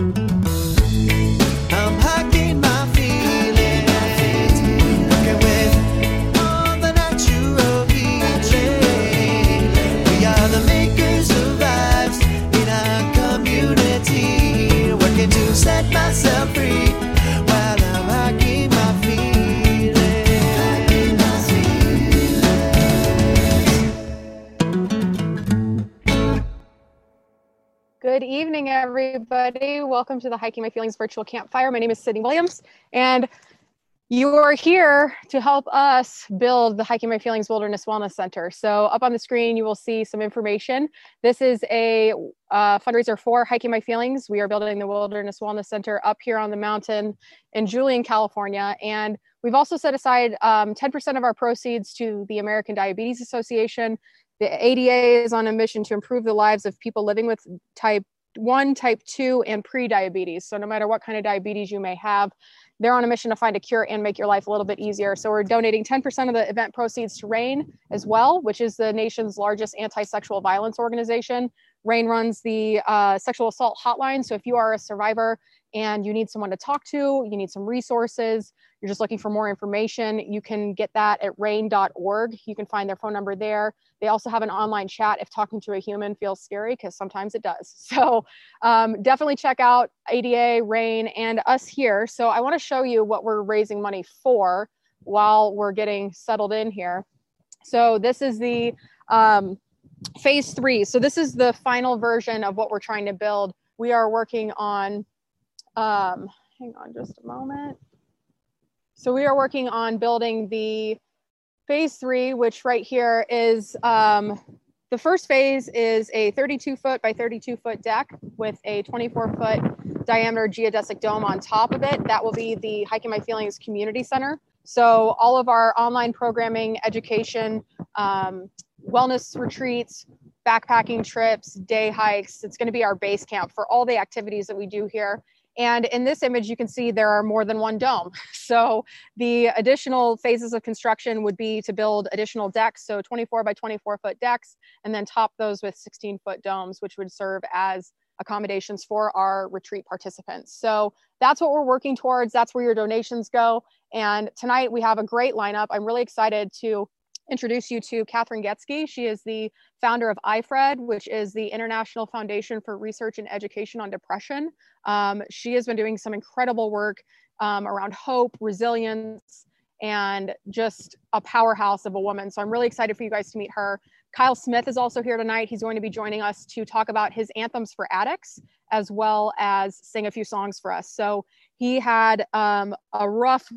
I'm everybody. Welcome to the Hiking My Feelings virtual campfire. My name is Sydney Williams, and you are here to help us build the Hiking My Feelings Wilderness Wellness Center. So, up on the screen, you will see some information. This is a uh, fundraiser for Hiking My Feelings. We are building the Wilderness Wellness Center up here on the mountain in Julian, California. And we've also set aside um, 10% of our proceeds to the American Diabetes Association. The ADA is on a mission to improve the lives of people living with type 1, type 2, and pre diabetes. So, no matter what kind of diabetes you may have, they're on a mission to find a cure and make your life a little bit easier. So, we're donating 10% of the event proceeds to RAINN as well, which is the nation's largest anti sexual violence organization. RAINN runs the uh, sexual assault hotline. So, if you are a survivor and you need someone to talk to, you need some resources, you're just looking for more information, you can get that at rainn.org. You can find their phone number there. They also have an online chat if talking to a human feels scary, because sometimes it does. So um, definitely check out ADA, RAINN, and us here. So I want to show you what we're raising money for while we're getting settled in here. So this is the um, phase three. So this is the final version of what we're trying to build. We are working on, um, hang on just a moment. So we are working on building the phase three, which right here is um, the first phase is a 32 foot by 32 foot deck with a 24 foot diameter geodesic dome on top of it. That will be the Hiking My Feelings Community Center. So all of our online programming, education, um, wellness retreats, backpacking trips, day hikes, it's going to be our base camp for all the activities that we do here. And in this image, you can see there are more than one dome. So the additional phases of construction would be to build additional decks, so 24 by 24 foot decks, and then top those with 16 foot domes, which would serve as accommodations for our retreat participants. So that's what we're working towards. That's where your donations go. And tonight we have a great lineup. I'm really excited to introduce you to Kathryn Goetzke. She is the founder of IFRED, which is the International Foundation for Research and Education on Depression. Um, she has been doing some incredible work um, around hope, resilience, and just a powerhouse of a woman. So I'm really excited for you guys to meet her. Kyle Smith is also here tonight. He's going to be joining us to talk about his anthems for addicts, as well as sing a few songs for us. So he had um, a rough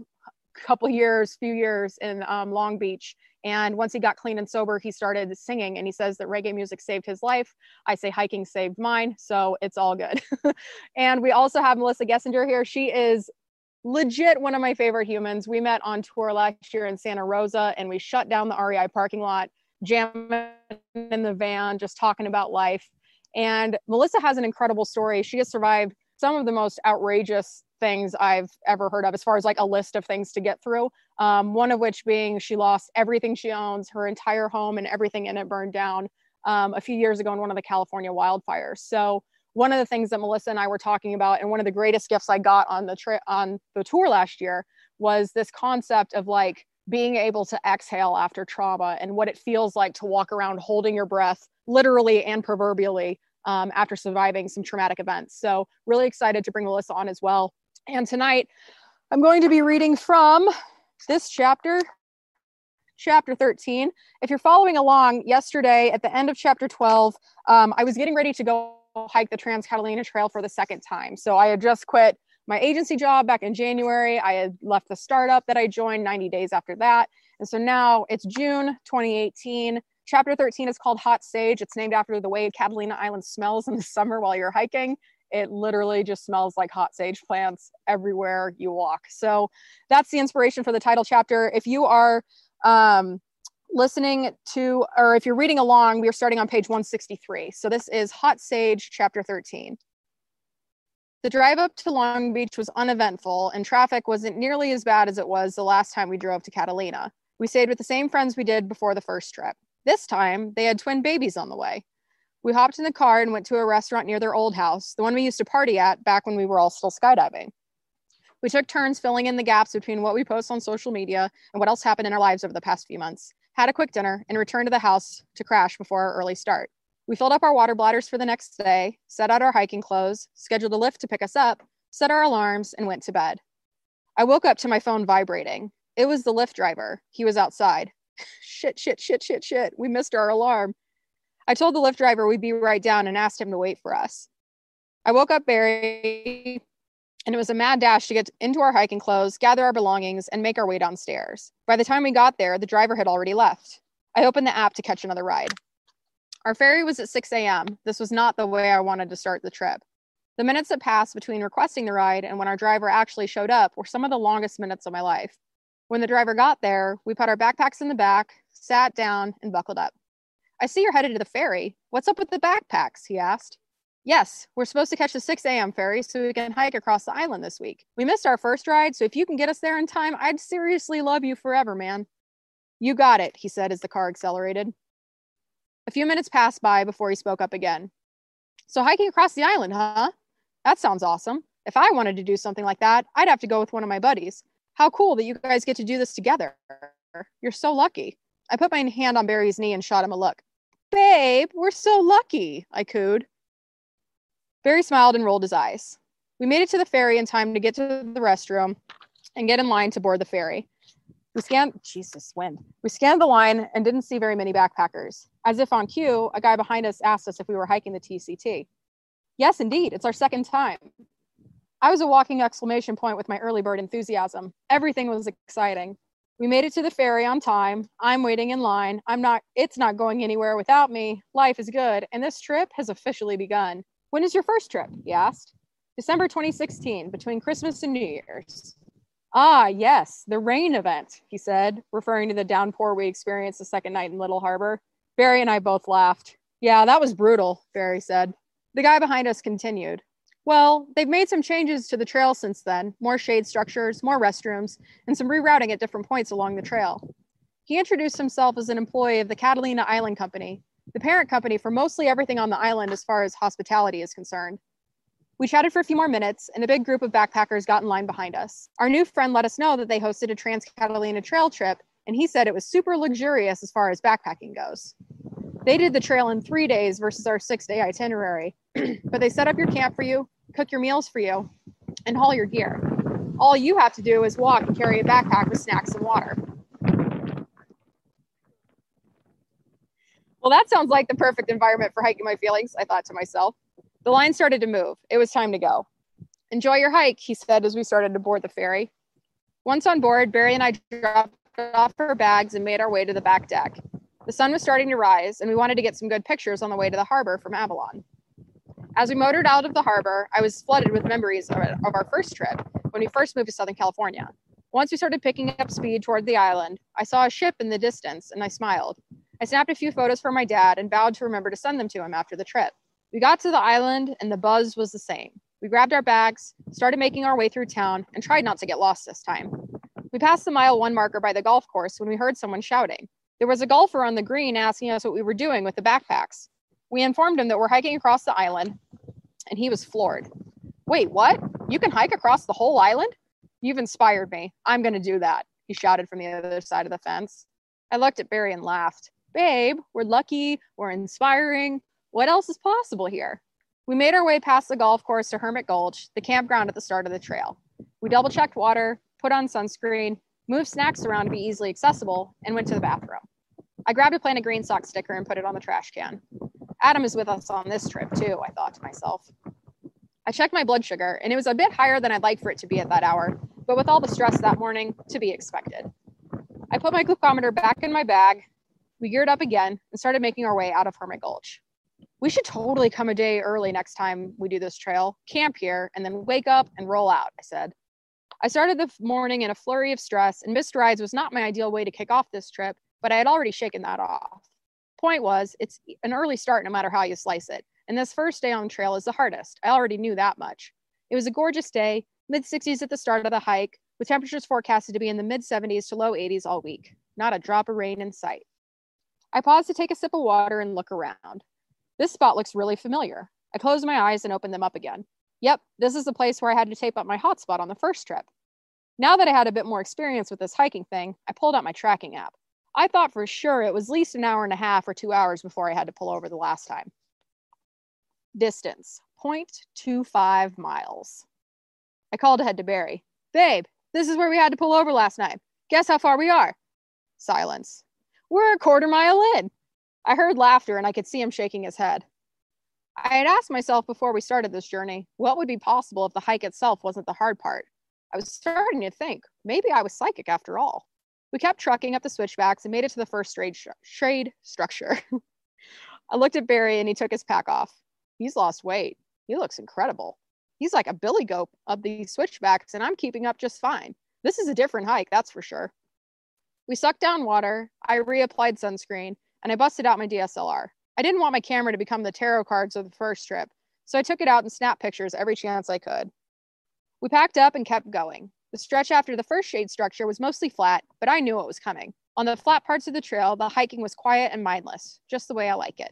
couple years, few years in um, Long Beach. And once he got clean and sober, he started singing. And he says that reggae music saved his life. I say hiking saved mine. So it's all good. and we also have Melissa Gessinger here. She is legit one of my favorite humans. We met on tour last year in Santa Rosa and we shut down the REI parking lot, jamming in the van, just talking about life. And Melissa has an incredible story. She has survived some of the most outrageous things I've ever heard of, as far as like a list of things to get through. Um, one of which being she lost everything she owns, her entire home, and everything in it burned down um, a few years ago in one of the California wildfires. So one of the things that Melissa and I were talking about, and one of the greatest gifts I got on the trip on the tour last year, was this concept of like being able to exhale after trauma and what it feels like to walk around holding your breath, literally and proverbially, um, after surviving some traumatic events. So, really excited to bring Melissa on as well. And tonight, I'm going to be reading from this chapter, chapter 13. If you're following along, yesterday at the end of chapter 12, um, I was getting ready to go hike the Trans Catalina Trail for the second time. So, I had just quit my agency job back in January. I had left the startup that I joined 90 days after that. And so now it's June 2018. Chapter 13 is called Hot Sage. It's named after the way Catalina Island smells in the summer while you're hiking. It literally just smells like hot sage plants everywhere you walk. So that's the inspiration for the title chapter. If you are um, listening to, or if you're reading along, we are starting on page 163. So this is Hot Sage, chapter 13. The drive up to Long Beach was uneventful, and traffic wasn't nearly as bad as it was the last time we drove to Catalina. We stayed with the same friends we did before the first trip. This time, they had twin babies on the way. We hopped in the car and went to a restaurant near their old house, the one we used to party at back when we were all still skydiving. We took turns filling in the gaps between what we post on social media and what else happened in our lives over the past few months, had a quick dinner, and returned to the house to crash before our early start. We filled up our water bladders for the next day, set out our hiking clothes, scheduled a Lyft to pick us up, set our alarms, and went to bed. I woke up to my phone vibrating. It was the Lyft driver. He was outside. shit, shit, shit, shit, shit. We missed our alarm. I told the Lyft driver we'd be right down and asked him to wait for us. I woke up Barry, and it was a mad dash to get into our hiking clothes, gather our belongings, and make our way downstairs. By the time we got there, the driver had already left. I opened the app to catch another ride. Our ferry was at 6 a.m. This was not the way I wanted to start the trip. The minutes that passed between requesting the ride and when our driver actually showed up were some of the longest minutes of my life. When the driver got there, we put our backpacks in the back, sat down, and buckled up. I see you're headed to the ferry. What's up with the backpacks? He asked. Yes, we're supposed to catch the 6 a.m. ferry so we can hike across the island this week. We missed our first ride, so if you can get us there in time, I'd seriously love you forever, man. You got it, he said as the car accelerated. A few minutes passed by before he spoke up again. So, hiking across the island, huh? That sounds awesome. If I wanted to do something like that, I'd have to go with one of my buddies. How cool that you guys get to do this together. You're so lucky. I put my hand on Barry's knee and shot him a look. Babe, we're so lucky, I cooed. Barry smiled and rolled his eyes. We made it to the ferry in time to get to the restroom and get in line to board the ferry. We scanned, Jesus, wind. We scanned the line and didn't see very many backpackers. As if on cue, a guy behind us asked us if we were hiking the TCT. Yes, indeed, it's our second time. I was a walking exclamation point with my early bird enthusiasm. Everything was exciting. We made it to the ferry on time. I'm waiting in line. I'm not, it's not going anywhere without me. Life is good. And this trip has officially begun. When is your first trip? He asked. December 2016, between Christmas and New Year's. Ah, yes, the rain event, he said, referring to the downpour we experienced the second night in Little Harbor. Barry and I both laughed. Yeah, that was brutal, Barry said. The guy behind us continued. Well, they've made some changes to the trail since then more shade structures, more restrooms, and some rerouting at different points along the trail. He introduced himself as an employee of the Catalina Island Company, the parent company for mostly everything on the island as far as hospitality is concerned. We chatted for a few more minutes, and a big group of backpackers got in line behind us. Our new friend let us know that they hosted a Trans Catalina trail trip, and he said it was super luxurious as far as backpacking goes. They did the trail in three days versus our six day itinerary, but they set up your camp for you, cook your meals for you, and haul your gear. All you have to do is walk and carry a backpack with snacks and water. Well, that sounds like the perfect environment for hiking my feelings, I thought to myself. The line started to move. It was time to go. Enjoy your hike, he said as we started to board the ferry. Once on board, Barry and I dropped off our bags and made our way to the back deck. The sun was starting to rise, and we wanted to get some good pictures on the way to the harbor from Avalon. As we motored out of the harbor, I was flooded with memories of, of our first trip when we first moved to Southern California. Once we started picking up speed toward the island, I saw a ship in the distance and I smiled. I snapped a few photos for my dad and vowed to remember to send them to him after the trip. We got to the island and the buzz was the same. We grabbed our bags, started making our way through town, and tried not to get lost this time. We passed the mile one marker by the golf course when we heard someone shouting. There was a golfer on the green asking us what we were doing with the backpacks. We informed him that we're hiking across the island, and he was floored. Wait, what? You can hike across the whole island? You've inspired me. I'm going to do that, he shouted from the other side of the fence. I looked at Barry and laughed. Babe, we're lucky, we're inspiring. What else is possible here? We made our way past the golf course to Hermit Gulch, the campground at the start of the trail. We double checked water, put on sunscreen, moved snacks around to be easily accessible, and went to the bathroom. I grabbed a plant Planet Green Sock sticker and put it on the trash can. Adam is with us on this trip too, I thought to myself. I checked my blood sugar, and it was a bit higher than I'd like for it to be at that hour, but with all the stress that morning, to be expected. I put my glucometer back in my bag. We geared up again and started making our way out of Hermit Gulch. We should totally come a day early next time we do this trail, camp here, and then wake up and roll out, I said. I started the morning in a flurry of stress, and missed rides was not my ideal way to kick off this trip, but I had already shaken that off. Point was, it's an early start no matter how you slice it. And this first day on trail is the hardest. I already knew that much. It was a gorgeous day, mid 60s at the start of the hike, with temperatures forecasted to be in the mid 70s to low 80s all week. Not a drop of rain in sight. I paused to take a sip of water and look around. This spot looks really familiar. I closed my eyes and opened them up again. Yep, this is the place where I had to tape up my hotspot on the first trip. Now that I had a bit more experience with this hiking thing, I pulled out my tracking app. I thought for sure it was at least an hour and a half or two hours before I had to pull over the last time. Distance 0.25 miles. I called ahead to Barry. Babe, this is where we had to pull over last night. Guess how far we are? Silence. We're a quarter mile in. I heard laughter and I could see him shaking his head. I had asked myself before we started this journey what would be possible if the hike itself wasn't the hard part. I was starting to think maybe I was psychic after all. We kept trucking up the switchbacks and made it to the first trade, trade structure. I looked at Barry and he took his pack off. He's lost weight. He looks incredible. He's like a billy goat of these switchbacks, and I'm keeping up just fine. This is a different hike, that's for sure. We sucked down water. I reapplied sunscreen and I busted out my DSLR. I didn't want my camera to become the tarot cards of the first trip, so I took it out and snapped pictures every chance I could. We packed up and kept going. The stretch after the first shade structure was mostly flat, but I knew it was coming. On the flat parts of the trail, the hiking was quiet and mindless, just the way I like it.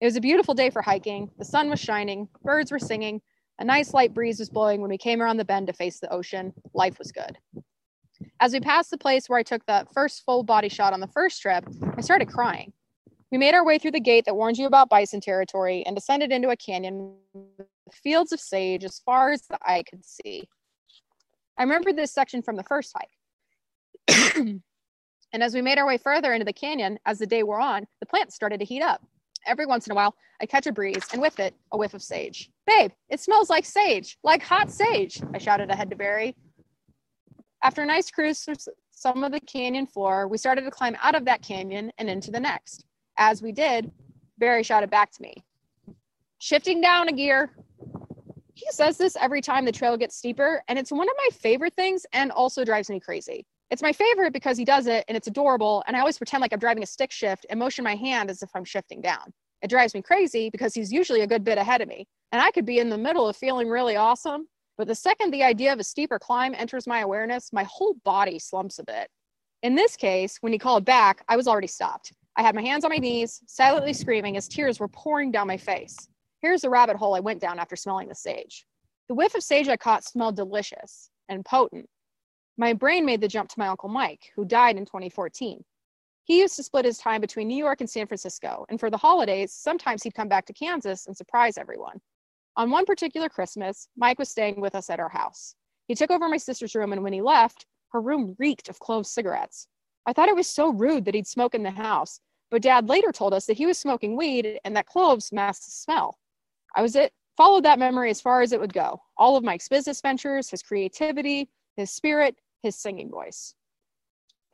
It was a beautiful day for hiking. The sun was shining, birds were singing, a nice light breeze was blowing when we came around the bend to face the ocean. Life was good. As we passed the place where I took the first full body shot on the first trip, I started crying. We made our way through the gate that warns you about bison territory and descended into a canyon with fields of sage as far as the eye could see. I remember this section from the first hike. and as we made our way further into the canyon, as the day wore on, the plants started to heat up. Every once in a while, I catch a breeze, and with it, a whiff of sage. Babe, it smells like sage, like hot sage, I shouted ahead to Barry. After a nice cruise through some of the canyon floor, we started to climb out of that canyon and into the next. As we did, Barry shouted back to me, shifting down a gear. He says this every time the trail gets steeper, and it's one of my favorite things and also drives me crazy. It's my favorite because he does it and it's adorable, and I always pretend like I'm driving a stick shift and motion my hand as if I'm shifting down. It drives me crazy because he's usually a good bit ahead of me, and I could be in the middle of feeling really awesome. But the second the idea of a steeper climb enters my awareness, my whole body slumps a bit. In this case, when he called back, I was already stopped. I had my hands on my knees, silently screaming as tears were pouring down my face. Here's the rabbit hole I went down after smelling the sage. The whiff of sage I caught smelled delicious and potent. My brain made the jump to my Uncle Mike, who died in 2014. He used to split his time between New York and San Francisco, and for the holidays, sometimes he'd come back to Kansas and surprise everyone. On one particular Christmas, Mike was staying with us at our house. He took over my sister's room, and when he left, her room reeked of clove cigarettes. I thought it was so rude that he'd smoke in the house, but dad later told us that he was smoking weed and that cloves masked the smell. I was it followed that memory as far as it would go. All of Mike's business ventures, his creativity, his spirit, his singing voice.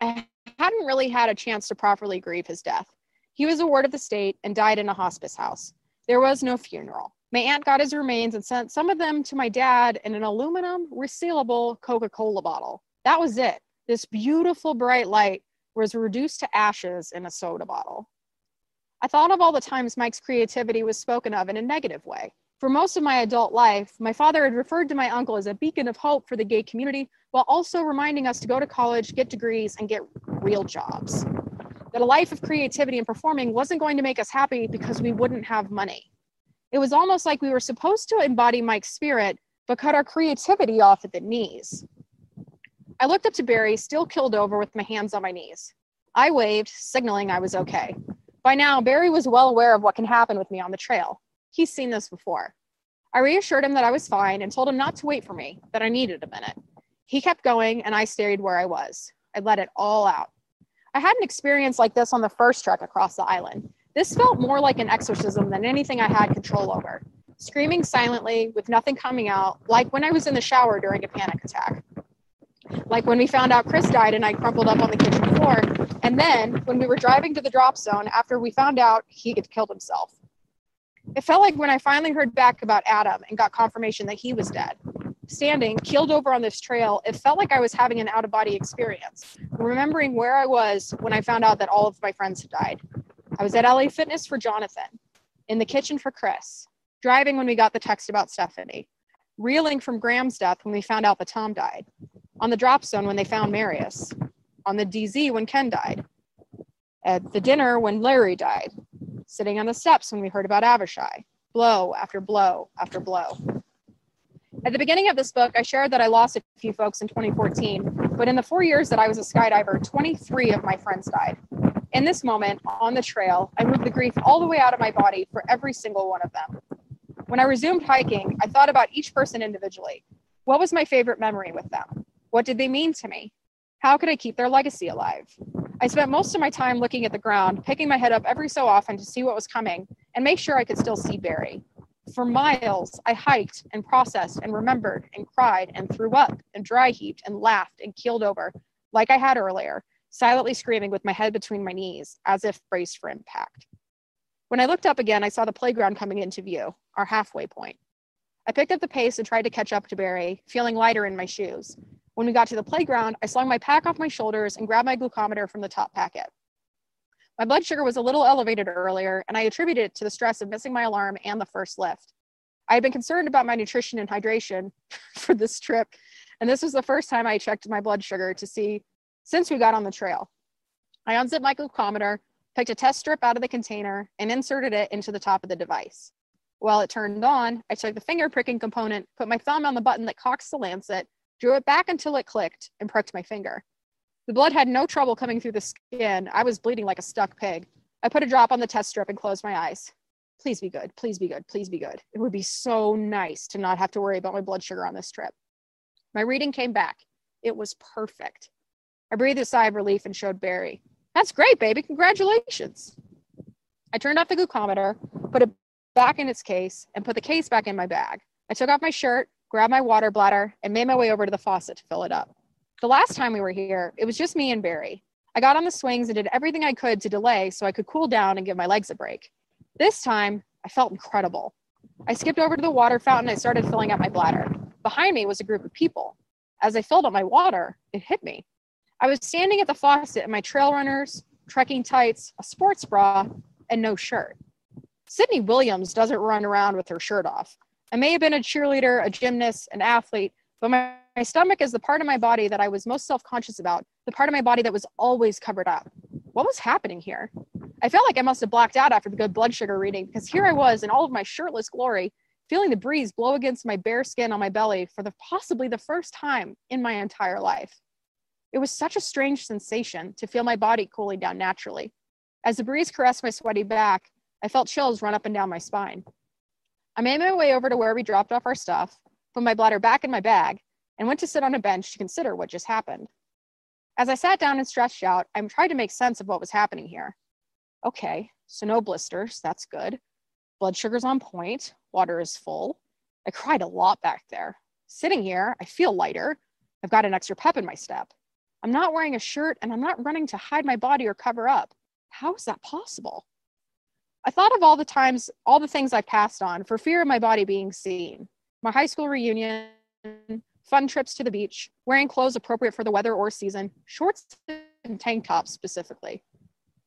I hadn't really had a chance to properly grieve his death. He was a ward of the state and died in a hospice house. There was no funeral. My aunt got his remains and sent some of them to my dad in an aluminum resealable Coca Cola bottle. That was it. This beautiful bright light was reduced to ashes in a soda bottle. I thought of all the times Mike's creativity was spoken of in a negative way. For most of my adult life, my father had referred to my uncle as a beacon of hope for the gay community while also reminding us to go to college, get degrees, and get real jobs. That a life of creativity and performing wasn't going to make us happy because we wouldn't have money. It was almost like we were supposed to embody Mike's spirit, but cut our creativity off at the knees. I looked up to Barry, still killed over with my hands on my knees. I waved, signaling I was okay. By now, Barry was well aware of what can happen with me on the trail. He's seen this before. I reassured him that I was fine and told him not to wait for me, that I needed a minute. He kept going, and I stayed where I was. I let it all out. I had an experience like this on the first trek across the island. This felt more like an exorcism than anything I had control over. Screaming silently with nothing coming out, like when I was in the shower during a panic attack. Like when we found out Chris died and I crumpled up on the kitchen floor. And then when we were driving to the drop zone after we found out he had killed himself. It felt like when I finally heard back about Adam and got confirmation that he was dead. Standing, keeled over on this trail, it felt like I was having an out of body experience, remembering where I was when I found out that all of my friends had died. I was at LA Fitness for Jonathan, in the kitchen for Chris, driving when we got the text about Stephanie, reeling from Graham's death when we found out that Tom died, on the drop zone when they found Marius, on the DZ when Ken died, at the dinner when Larry died, sitting on the steps when we heard about Avishai, blow after blow after blow. At the beginning of this book, I shared that I lost a few folks in 2014, but in the four years that I was a skydiver, 23 of my friends died. In this moment, on the trail, I moved the grief all the way out of my body for every single one of them. When I resumed hiking, I thought about each person individually. What was my favorite memory with them? What did they mean to me? How could I keep their legacy alive? I spent most of my time looking at the ground, picking my head up every so often to see what was coming and make sure I could still see Barry. For miles, I hiked and processed and remembered and cried and threw up and dry heaved and laughed and keeled over, like I had earlier, silently screaming with my head between my knees, as if braced for impact. When I looked up again, I saw the playground coming into view, our halfway point. I picked up the pace and tried to catch up to Barry, feeling lighter in my shoes. When we got to the playground, I slung my pack off my shoulders and grabbed my glucometer from the top packet. My blood sugar was a little elevated earlier, and I attributed it to the stress of missing my alarm and the first Lyft. I had been concerned about my nutrition and hydration for this trip, and this was the first time I checked my blood sugar to see since we got on the trail. I unzipped my glucometer, picked a test strip out of the container, and inserted it into the top of the device. While it turned on, I took the finger pricking component, put my thumb on the button that cocks the lancet, drew it back until it clicked, and pricked my finger. The blood had no trouble coming through the skin. I was bleeding like a stuck pig. I put a drop on the test strip and closed my eyes. Please be good. Please be good. Please be good. It would be so nice to not have to worry about my blood sugar on this trip. My reading came back. It was perfect. I breathed a sigh of relief and showed Barry. That's great, baby. Congratulations. I turned off the glucometer, put it back in its case, and put the case back in my bag. I took off my shirt, grabbed my water bladder, and made my way over to the faucet to fill it up. The last time we were here, it was just me and Barry. I got on the swings and did everything I could to delay so I could cool down and give my legs a break. This time, I felt incredible. I skipped over to the water fountain and started filling up my bladder. Behind me was a group of people. As I filled up my water, it hit me. I was standing at the faucet in my trail runners, trekking tights, a sports bra, and no shirt. Sydney Williams doesn't run around with her shirt off. I may have been a cheerleader, a gymnast, an athlete, but my, my stomach is the part of my body that I was most self conscious about, the part of my body that was always covered up. What was happening here? I felt like I must have blacked out after the good blood sugar reading because here I was in all of my shirtless glory, feeling the breeze blow against my bare skin on my belly for the possibly the first time in my entire life. It was such a strange sensation to feel my body cooling down naturally. As the breeze caressed my sweaty back, I felt chills run up and down my spine. I made my way over to where we dropped off our stuff, put my bladder back in my bag, and went to sit on a bench to consider what just happened. As I sat down and stretched out, I tried to make sense of what was happening here. Okay, so no blisters, that's good. Blood sugar's on point, water is full. I cried a lot back there. Sitting here, I feel lighter. I've got an extra pep in my step. I'm not wearing a shirt and I'm not running to hide my body or cover up. How is that possible? I thought of all the times, all the things I passed on for fear of my body being seen. My high school reunion, fun trips to the beach, wearing clothes appropriate for the weather or season, shorts and tank tops specifically.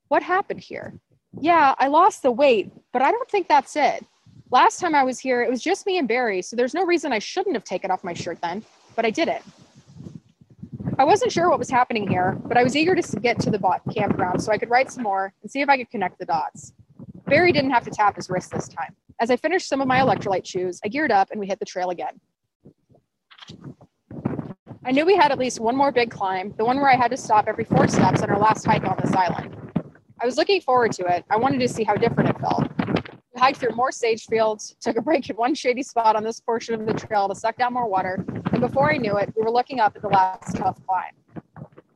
What happened here? Yeah, I lost the weight, but I don't think that's it. Last time I was here, it was just me and Barry, so there's no reason I shouldn't have taken off my shirt then, but I did it. I wasn't sure what was happening here, but I was eager to get to the bot campground so I could write some more and see if I could connect the dots. Barry didn't have to tap his wrist this time. As I finished some of my electrolyte chews, I geared up and we hit the trail again. I knew we had at least one more big climb, the one where I had to stop every four steps on our last hike on this island. I was looking forward to it. I wanted to see how different it felt. We hiked through more sage fields, took a break in one shady spot on this portion of the trail to suck down more water, and before I knew it, we were looking up at the last tough climb.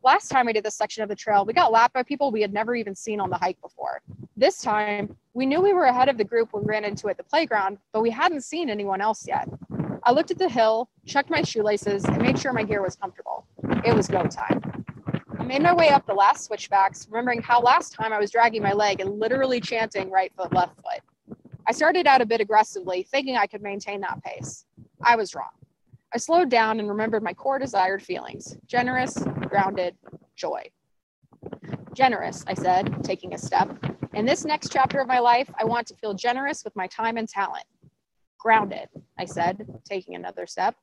Last time we did this section of the trail, we got lapped by people we had never even seen on the hike before. This time, we knew we were ahead of the group we ran into at the playground, but we hadn't seen anyone else yet. I looked at the hill, checked my shoelaces, and made sure my gear was comfortable. It was go time. I made my way up the last switchbacks, remembering how last time I was dragging my leg and literally chanting right foot, left foot. I started out a bit aggressively, thinking I could maintain that pace. I was wrong. I slowed down and remembered my core desired feelings generous, grounded, joy. Generous, I said, taking a step. In this next chapter of my life, I want to feel generous with my time and talent. Grounded, I said, taking another step.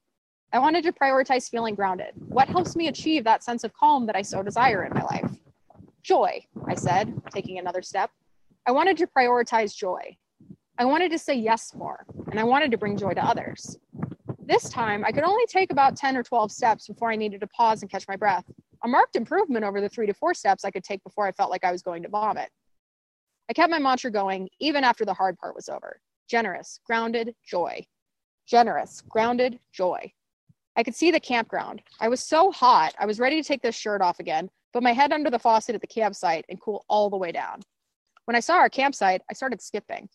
I wanted to prioritize feeling grounded. What helps me achieve that sense of calm that I so desire in my life? Joy, I said, taking another step. I wanted to prioritize joy. I wanted to say yes more, and I wanted to bring joy to others. This time, I could only take about 10 or 12 steps before I needed to pause and catch my breath, a marked improvement over the three to four steps I could take before I felt like I was going to vomit. I kept my mantra going even after the hard part was over generous, grounded, joy. Generous, grounded, joy. I could see the campground. I was so hot, I was ready to take this shirt off again, put my head under the faucet at the campsite, and cool all the way down. When I saw our campsite, I started skipping.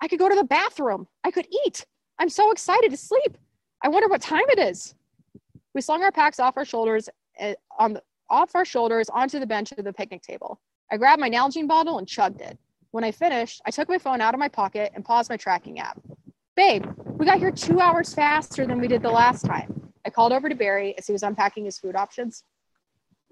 I could go to the bathroom. I could eat. I'm so excited to sleep. I wonder what time it is. We slung our packs off our shoulders uh, on the, off our shoulders onto the bench of the picnic table. I grabbed my Nalgene bottle and chugged it. When I finished, I took my phone out of my pocket and paused my tracking app. Babe, we got here two hours faster than we did the last time. I called over to Barry as he was unpacking his food options.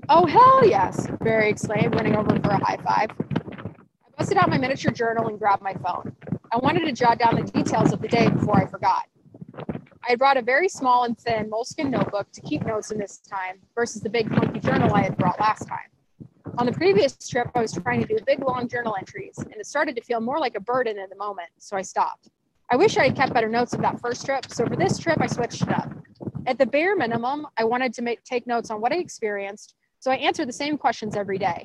Oh, hell yes, Barry exclaimed, running over for a high five. I busted out my miniature journal and grabbed my phone. I wanted to jot down the details of the day before I forgot. I brought a very small and thin moleskin notebook to keep notes in this time versus the big funky journal I had brought last time. On the previous trip, I was trying to do big long journal entries, and it started to feel more like a burden in the moment, so I stopped. I wish I had kept better notes of that first trip, so for this trip, I switched it up. At the bare minimum, I wanted to make, take notes on what I experienced, so I answered the same questions every day.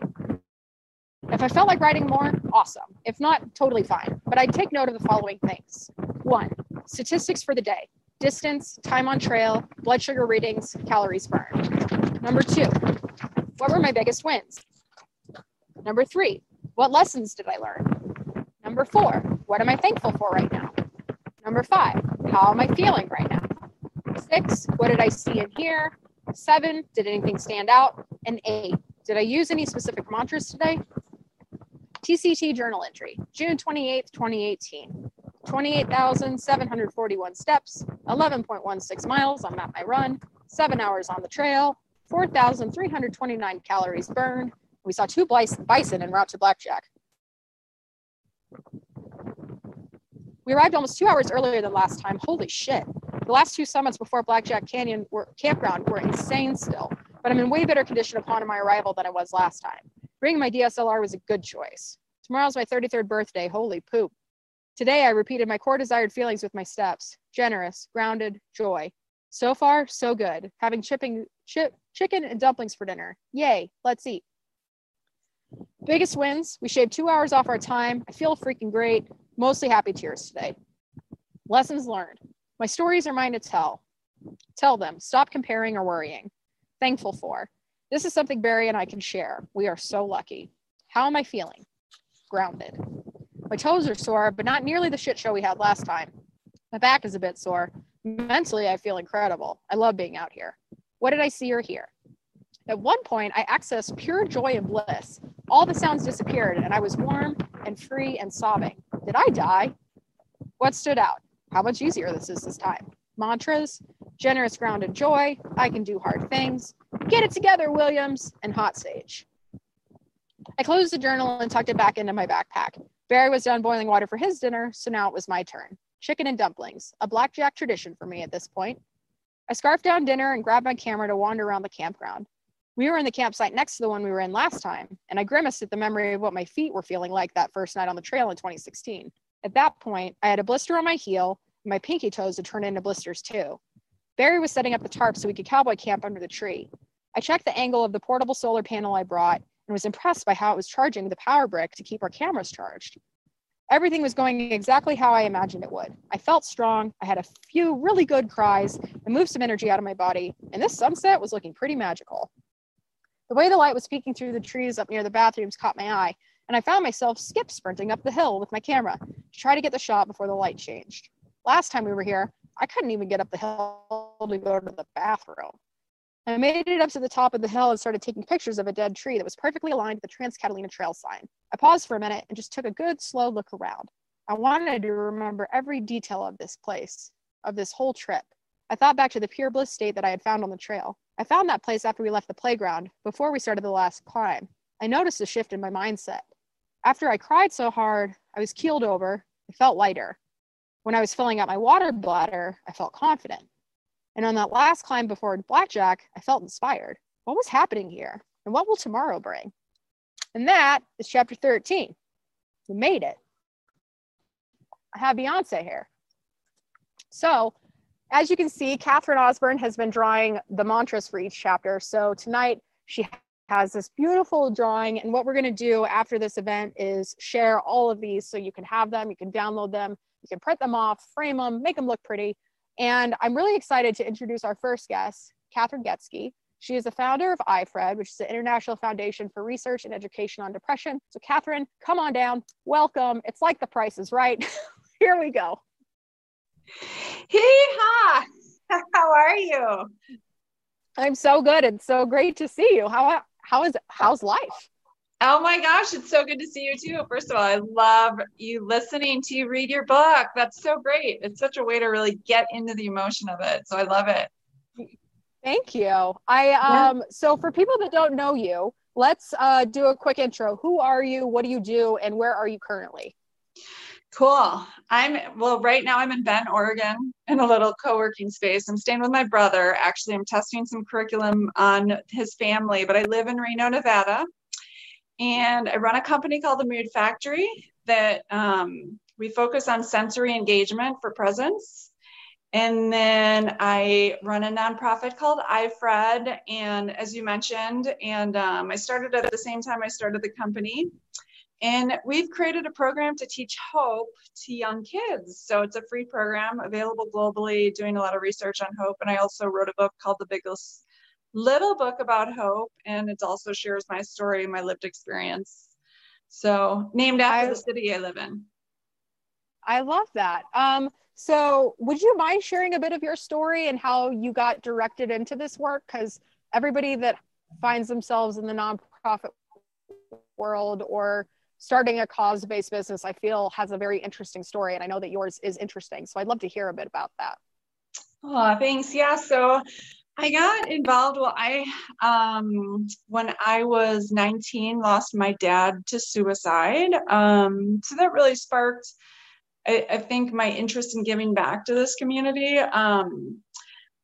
If I felt like writing more, awesome. If not, totally fine. But I'd take note of the following things. One, statistics for the day distance, time on trail, blood sugar readings, calories burned. Number two, what were my biggest wins? Number three, what lessons did I learn? Number four, what am I thankful for right now? Number five, how am I feeling right now? Six, what did I see and hear? Seven, did anything stand out? And eight, did I use any specific mantras today? TCT journal entry, June 28th, 2018. 28,741 steps, 11.16 miles on Map My Run, seven hours on the trail, 4,329 calories burned. We saw two bison en route to Blackjack. We arrived almost two hours earlier than last time. Holy shit. The last two summits before Blackjack Canyon were, campground were insane still, but I'm in way better condition upon my arrival than I was last time. Bringing my DSLR was a good choice. Tomorrow's my 33rd birthday. Holy poop. Today, I repeated my core desired feelings with my steps generous, grounded, joy. So far, so good. Having chipping, chip, chicken and dumplings for dinner. Yay, let's eat. Biggest wins we shaved two hours off our time. I feel freaking great. Mostly happy tears today. Lessons learned. My stories are mine to tell. Tell them. Stop comparing or worrying. Thankful for. This is something Barry and I can share. We are so lucky. How am I feeling? Grounded. My toes are sore, but not nearly the shit show we had last time. My back is a bit sore. Mentally, I feel incredible. I love being out here. What did I see or hear? At one point, I accessed pure joy and bliss. All the sounds disappeared, and I was warm and free and sobbing. Did I die? What stood out? How much easier this is this time. Mantras, generous ground grounded joy, I can do hard things, get it together, Williams, and hot sage. I closed the journal and tucked it back into my backpack. Barry was done boiling water for his dinner, so now it was my turn. Chicken and dumplings, a blackjack tradition for me at this point. I scarfed down dinner and grabbed my camera to wander around the campground. We were in the campsite next to the one we were in last time, and I grimaced at the memory of what my feet were feeling like that first night on the trail in 2016. At that point, I had a blister on my heel, and my pinky toes had turned into blisters too. Barry was setting up the tarp so we could cowboy camp under the tree. I checked the angle of the portable solar panel I brought and was impressed by how it was charging the power brick to keep our cameras charged. Everything was going exactly how I imagined it would. I felt strong, I had a few really good cries, and moved some energy out of my body, and this sunset was looking pretty magical. The way the light was peeking through the trees up near the bathrooms caught my eye, and I found myself skip sprinting up the hill with my camera to try to get the shot before the light changed. Last time we were here, I couldn't even get up the hill to go to the bathroom. I made it up to the top of the hill and started taking pictures of a dead tree that was perfectly aligned with the Trans Catalina Trail sign. I paused for a minute and just took a good, slow look around. I wanted to remember every detail of this place, of this whole trip. I thought back to the pure bliss state that I had found on the trail. I found that place after we left the playground, before we started the last climb. I noticed a shift in my mindset. After I cried so hard, I was keeled over. I felt lighter. When I was filling out my water bladder, I felt confident. And on that last climb before Blackjack, I felt inspired. What was happening here? And what will tomorrow bring? And that is chapter 13 We made it. I have Beyonce here. So, as you can see, Catherine Osborne has been drawing the mantras for each chapter. So, tonight she has this beautiful drawing. And what we're going to do after this event is share all of these so you can have them, you can download them, you can print them off, frame them, make them look pretty. And I'm really excited to introduce our first guest, Kathryn Goetzke. She is the founder of IFRED, which is the International Foundation for Research and Education on Depression. So, Kathryn, come on down. Welcome. It's like the prices, right? Here we go. Hey, ha! How are you? I'm so good. It's so great to see you. How how is how's life? Oh my gosh, it's so good to see you too. First of all, I love you listening to you read your book. That's so great. It's such a way to really get into the emotion of it. So I love it. Thank you. I um yeah. so for people that don't know you, let's uh do a quick intro. Who are you? What do you do and where are you currently? Cool. I'm well, right now I'm in Bend, Oregon in a little co working space. I'm staying with my brother. Actually, I'm testing some curriculum on his family, but I live in Reno, Nevada. And I run a company called the Mood Factory that um, we focus on sensory engagement for presence. And then I run a nonprofit called iFred. And as you mentioned, and um, I started at the same time I started the company. And we've created a program to teach hope to young kids. So it's a free program available globally, doing a lot of research on hope. And I also wrote a book called The Biggest Little Book About Hope. And it also shares my story, my lived experience. So named after I, the city I live in. I love that. Um, so would you mind sharing a bit of your story and how you got directed into this work? Because everybody that finds themselves in the nonprofit world or starting a cause-based business i feel has a very interesting story and i know that yours is interesting so i'd love to hear a bit about that oh thanks yeah so i got involved well i um when i was 19 lost my dad to suicide um so that really sparked I, I think my interest in giving back to this community um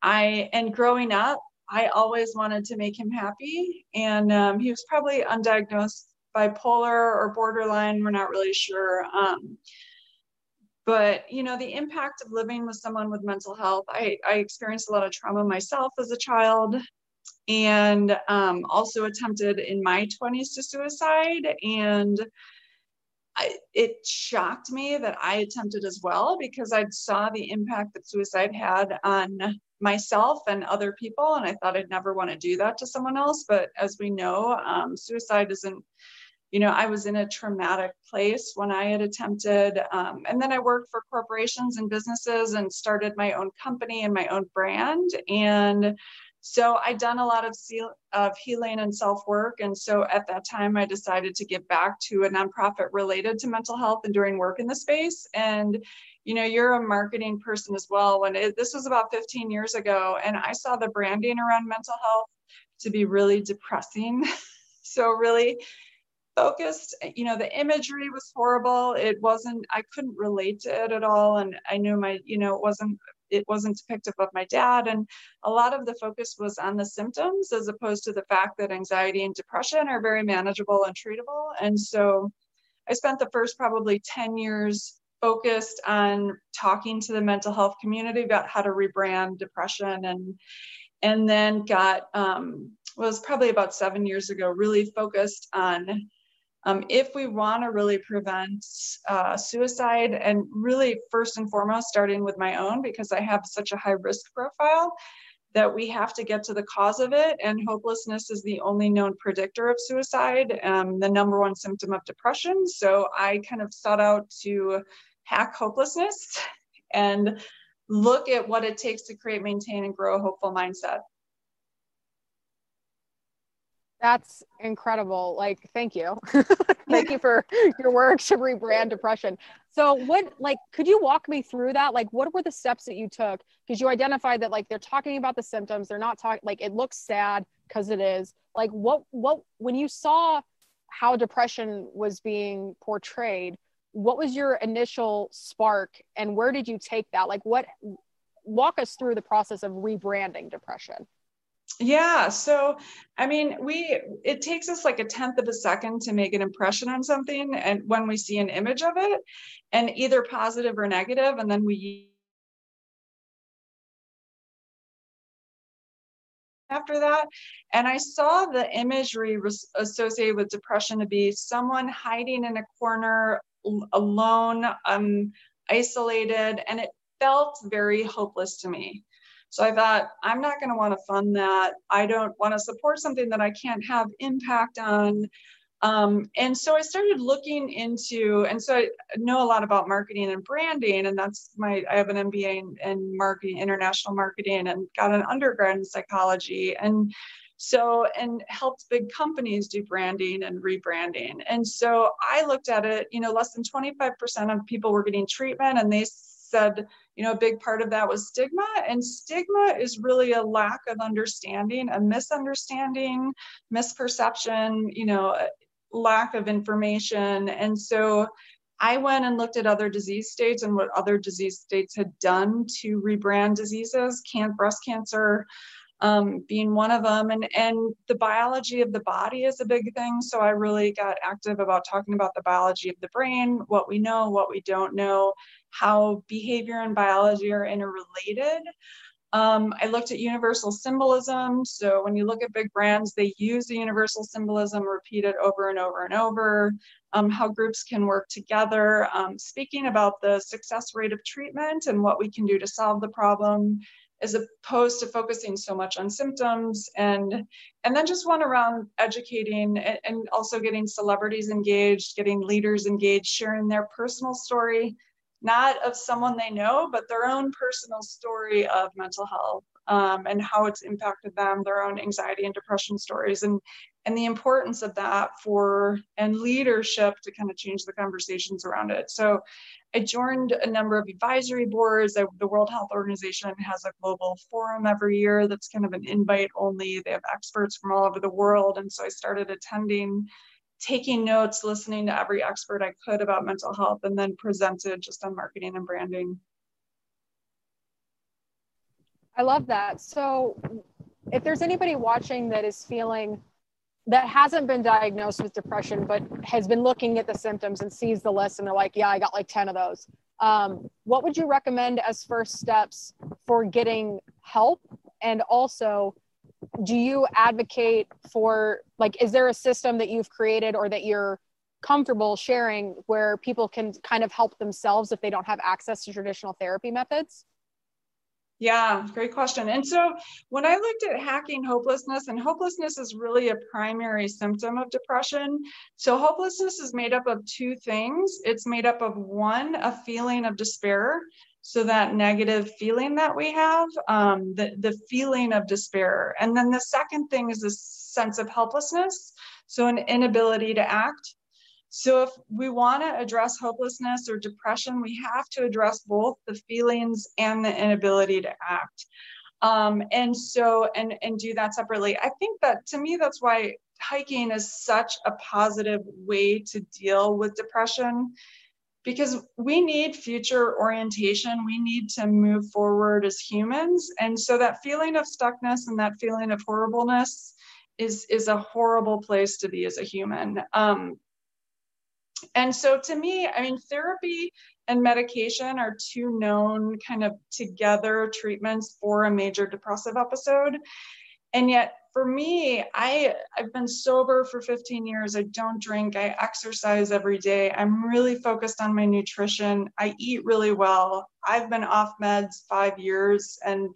i and growing up I always wanted to make him happy. And um, he was probably undiagnosed bipolar or borderline. We're not really sure. Um, but you know the impact of living with someone with mental health i, I experienced a lot of trauma myself as a child and um, also attempted in my 20s to suicide. And I, it shocked me that i attempted as well because i saw the impact that suicide had on myself and other people. And i thought i'd never want to do that to someone else. But as we know um, suicide isn't you know, I was in a traumatic place when I had attempted. Um, and then I worked for corporations and businesses and started my own company and my own brand. And so I'd done a lot of, of healing and self work. And so at that time, I decided to give back to a nonprofit related to mental health and doing work in the space. And you know, you're a marketing person as well. When it, this was about 15 years ago, and I saw the branding around mental health to be really depressing. so, really, focused. You know the imagery was horrible. It wasn't i couldn't relate to it at all. And i knew my you know it wasn't it wasn't depictive of my dad. And a lot of the focus was on the symptoms as opposed to the fact that anxiety and depression are very manageable and treatable. And so i spent the first probably 10 years focused on talking to the mental health community about how to rebrand depression. And and then got um, was probably about seven years ago really focused on um, if we want to really prevent uh, suicide, and really first and foremost, starting with my own, because I have such a high risk profile, that we have to get to the cause of it. And hopelessness is the only known predictor of suicide, um, the number one symptom of depression. So I kind of sought out to hack hopelessness and look at what it takes to create, maintain, and grow a hopeful mindset. That's incredible. Like, thank you. thank you for your work to rebrand depression. So, what, like, could you walk me through that? Like, what were the steps that you took? Because you identified that, like, they're talking about the symptoms, they're not talking, like, it looks sad because it is. Like, what, what, when you saw how depression was being portrayed, what was your initial spark and where did you take that? Like, what, walk us through the process of rebranding depression. Yeah. So, I mean, we, it takes us like a tenth of a second to make an impression on something. And when we see an image of it, and either positive or negative, and then we after that. And I saw the imagery associated with depression to be someone hiding in a corner alone, um, isolated, and it felt very hopeless to me. So I thought, I'm not going to want to fund that. I don't want to support something that I can't have impact on. Um, and so I started looking into, and so I know a lot about marketing and branding, and that's my, I have an MBA in, in marketing, international marketing, and got an undergrad in psychology. And so, and helped big companies do branding and rebranding. And so I looked at it, you know, less than 25% of people were getting treatment, and they said, you know, a big part of that was stigma. And stigma is really a lack of understanding, a misunderstanding, misperception, you know, lack of information. And so I went and looked at other disease states and what other disease states had done to rebrand diseases, can breast cancer um, being one of them. And, and the biology of the body is a big thing. So I really got active about talking about the biology of the brain, what we know, what we don't know, how behavior and biology are interrelated. Um, I looked at universal symbolism. So when you look at big brands, they use the universal symbolism, repeat it over and over and over. Um, how groups can work together. Um, speaking about the success rate of treatment and what we can do to solve the problem, as opposed to focusing so much on symptoms and and then just one around educating and, and also getting celebrities engaged, getting leaders engaged, sharing their personal story not of someone they know, but their own personal story of mental health um, and how it's impacted them, their own anxiety and depression stories, and and the importance of that for and leadership to kind of change the conversations around it. So, I joined a number of advisory boards. I, the World Health Organization has a global forum every year that's kind of an invite only. They have experts from all over the world, and so I started attending taking notes, listening to every expert I could about mental health, and then presented just on marketing and branding. I love that. So, if there's anybody watching that is feeling that hasn't been diagnosed with depression, but has been looking at the symptoms and sees the list and they're like, yeah, I got like 10 of those. Um, what would you recommend as first steps for getting help? And also, do you advocate for like is there a system that you've created or that you're comfortable sharing where people can kind of help themselves if they don't have access to traditional therapy methods yeah, great question. And so when I looked at hacking hopelessness, and hopelessness is really a primary symptom of depression. So hopelessness is made up of two things. It's made up of one, a feeling of despair. So that negative feeling that we have, um, the, the feeling of despair. And then the second thing is a sense of helplessness. So an inability to act. So if we want to address hopelessness or depression, we have to address both the feelings and the inability to act. Um, and so and and do that separately. I think that to me that's why hiking is such a positive way to deal with depression because we need future orientation. We need to move forward as humans. And so that feeling of stuckness and that feeling of horribleness is, is a horrible place to be as a human. Um, and so to me, I mean, therapy and medication are two known kind of together treatments for a major depressive episode. And yet for me, I I've been sober for 15 years. I don't drink. I exercise every day. I'm really focused on my nutrition. I eat really well. I've been off meds 5 years and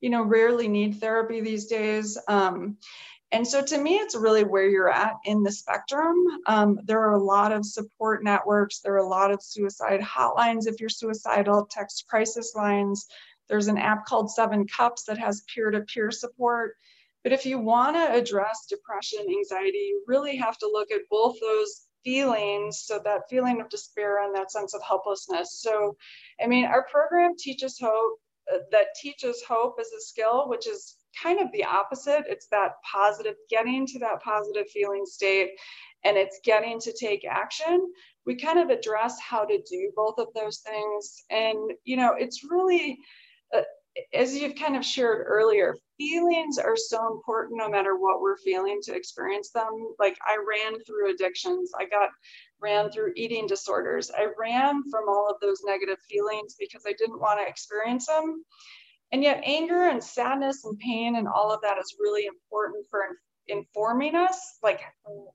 you know, rarely need therapy these days. Um, and so to me, it's really where you're at in the spectrum. Um, there are a lot of support networks. There are a lot of suicide hotlines if you're suicidal, text crisis lines. There's an app called Seven Cups that has peer to peer support. But if you want to address depression, anxiety, you really have to look at both those feelings. So, that feeling of despair and that sense of helplessness. So, I mean, our program teaches hope, uh, that teaches hope as a skill, which is kind of the opposite. It's that positive, getting to that positive feeling state, and it's getting to take action. We kind of address how to do both of those things. And, you know, it's really, uh, as you've kind of shared earlier, feelings are so important no matter what we're feeling to experience them. Like I ran through addictions, I got ran through eating disorders. I ran from all of those negative feelings because I didn't want to experience them. And yet, anger and sadness and pain and all of that is really important for informing us, like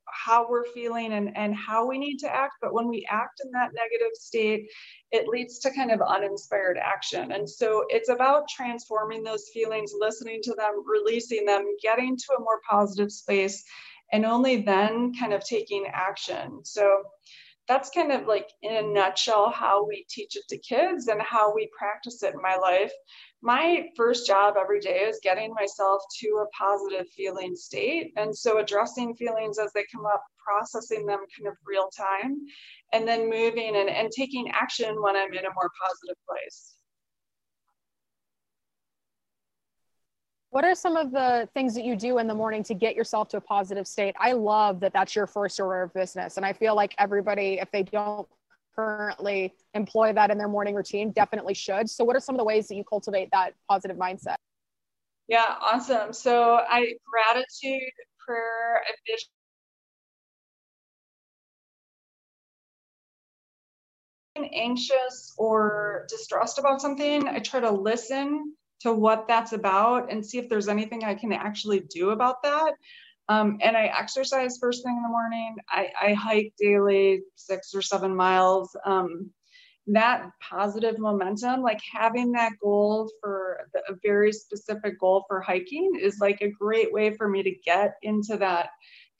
how we're feeling and, and how we need to act. But when we act in that negative state, it leads to kind of uninspired action. And so it's about transforming those feelings, listening to them, releasing them, getting to a more positive space, and only then kind of taking action. So that's kind of like in a nutshell how we teach it to kids and how we practice it in my life my first job every day is getting myself to a positive feeling state. And so addressing feelings as they come up, processing them kind of real time, and then moving and, and taking action when I'm in a more positive place. What are some of the things that you do in the morning to get yourself to a positive state? I love that that's your first order of business. And I feel like everybody, if they don't currently employ that in their morning routine definitely should. So, what are some of the ways that you cultivate that positive mindset? Yeah, awesome. So, I gratitude, prayer, and vision. anxious or distressed about something, I try to listen to what that's about and see if there's anything I can actually do about that. Um, and I exercise first thing in the morning. I, I hike daily, six or seven miles. Um, that positive momentum, like having that goal for the, a very specific goal for hiking, is like a great way for me to get into that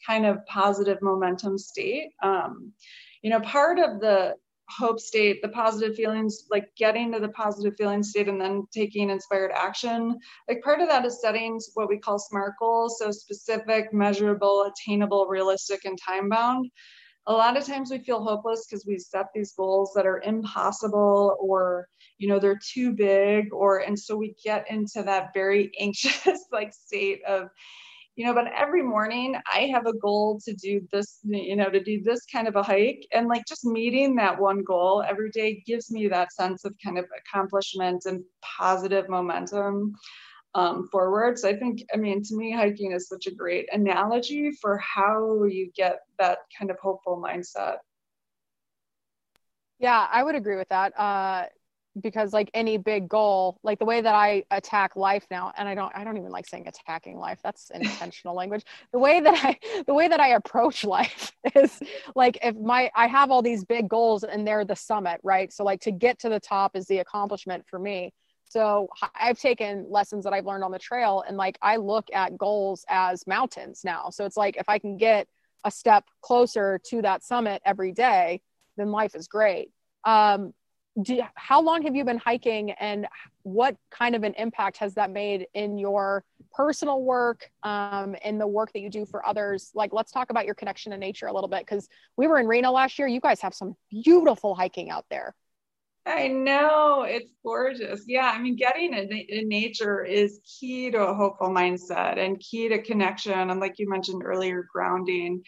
kind of positive momentum state. Um, you know, part of the hope state, the positive feelings, like getting to the positive feeling state and then taking inspired action. Like part of that is setting what we call SMART goals. So specific, measurable, attainable, realistic, and time bound. A lot of times we feel hopeless because we set these goals that are impossible or you know they're too big or and so we get into that very anxious like state of you know but every morning i have a goal to do this you know to do this kind of a hike. And like just meeting that one goal every day gives me that sense of kind of accomplishment and positive momentum um, forward. So i think i mean to me hiking is such a great analogy for how you get that kind of hopeful mindset. Yeah i would agree with that. Uh, because like any big goal like the way that i attack life now and i don't i don't even like saying attacking life that's intentional language. The way that i the way that i approach life is like if my i have all these big goals and they're the summit right? So like to get to the top is the accomplishment for me. So i've taken lessons that i've learned on the trail and like i look at goals as mountains now. So it's like if i can get a step closer to that summit every day then life is great. Um, do, how long have you been hiking and what kind of an impact has that made in your personal work um, and the work that you do for others? Like let's talk about your connection to nature a little bit because we were in reno last year. You guys have some beautiful hiking out there. I know. It's gorgeous. Yeah i mean getting in, in nature is key to a hopeful mindset and key to connection. And like you mentioned earlier grounding.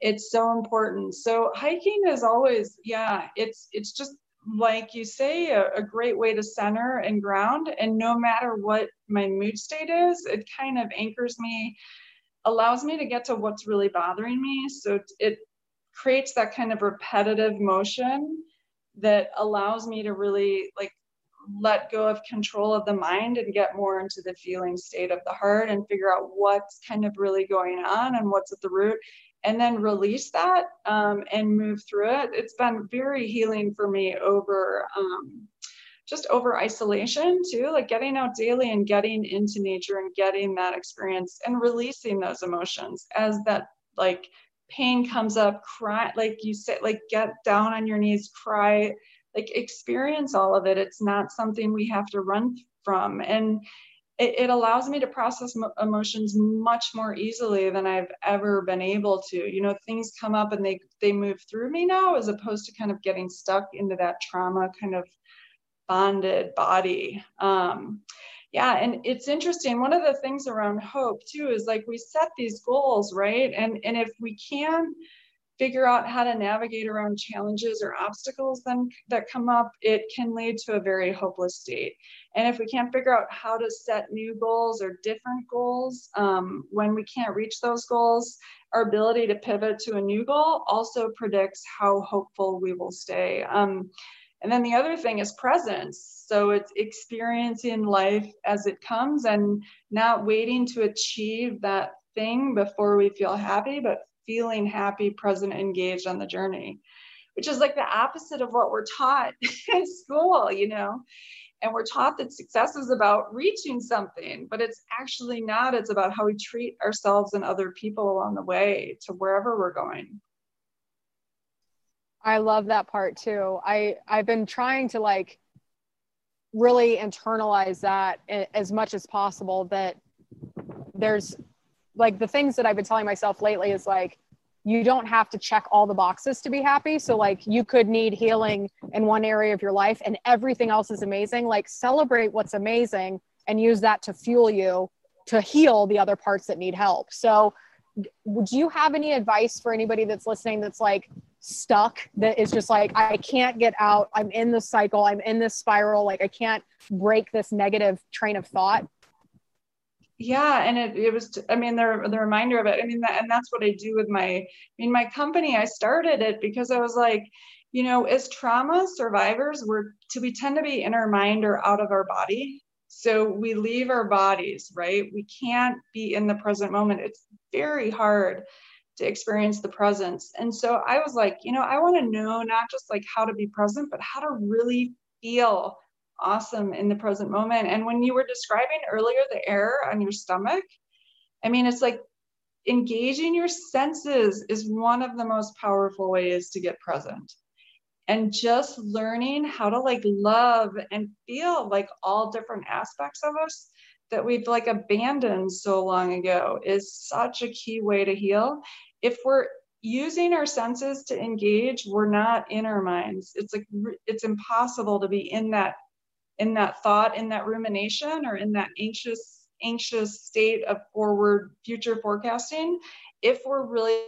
It's so important. So hiking is always yeah it's it's just like you say, a, a, great way to center and ground. And no matter what my mood state is, it kind of anchors me, allows me to get to what's really bothering me. So it creates that kind of repetitive motion that allows me to really like let go of control of the mind and get more into the feeling state of the heart and figure out what's kind of really going on and what's at the root and then release that um, and move through it. It's been very healing for me over um, just over isolation too, like getting out daily and getting into nature and getting that experience and releasing those emotions as that like pain comes up, cry, like you said, like get down on your knees, cry, like experience all of it. It's not something we have to run from. And it, it allows me to process emotions much more easily than I've ever been able to. You know, things come up and they they move through me now, as opposed to kind of getting stuck into that trauma kind of bonded body. Um, yeah, and it's interesting. One of the things around hope too is like we set these goals, right? And and if we can figure out how to navigate around challenges or obstacles then that come up, it can lead to a very hopeless state. And if we can't figure out how to set new goals or different goals um, when we can't reach those goals, our ability to pivot to a new goal also predicts how hopeful we will stay. Um, and then the other thing is presence. So it's experiencing life as it comes and not waiting to achieve that thing before we feel happy, but feeling happy, present, engaged on the journey, which is like the opposite of what we're taught in school, you know. And we're taught that success is about reaching something, but it's actually not. It's about how we treat ourselves and other people along the way to wherever we're going. I love that part too. I I've been trying to like really internalize that as much as possible that there's like the things that I've been telling myself lately is like you don't have to check all the boxes to be happy. So like you could need healing in one area of your life and everything else is amazing. Like celebrate what's amazing and use that to fuel you to heal the other parts that need help. So would you have any advice for anybody that's listening that's like stuck that is just like I can't get out. I'm in the cycle. I'm in this spiral. Like I can't break this negative train of thought yeah and it, it was i mean the, the reminder of it i mean that, and that's what i do with my i mean my company i started it because i was like you know as trauma survivors we're to we tend to be in our mind or out of our body. So we leave our bodies right? We can't be in the present moment. It's very hard to experience the presence. And so i was like you know i want to know not just like how to be present but how to really feel awesome in the present moment. And when you were describing earlier the air on your stomach, I mean, it's like engaging your senses is one of the most powerful ways to get present. And just learning how to like love and feel like all different aspects of us that we've like abandoned so long ago is such a key way to heal. If we're using our senses to engage, we're not in our minds. It's like it's impossible to be in that in that thought, in that rumination, or in that anxious anxious state of forward future forecasting, if we're really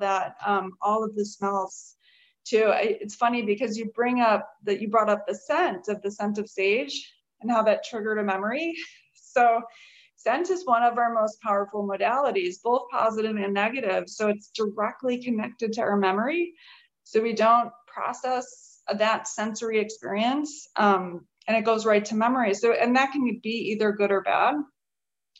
that um, all of the smells too. I, it's funny because you bring up that you brought up the scent of the scent of sage and how that triggered a memory. So scent is one of our most powerful modalities, both positive and negative. So it's directly connected to our memory so we don't process that sensory experience um, and it goes right to memory. So and that can be either good or bad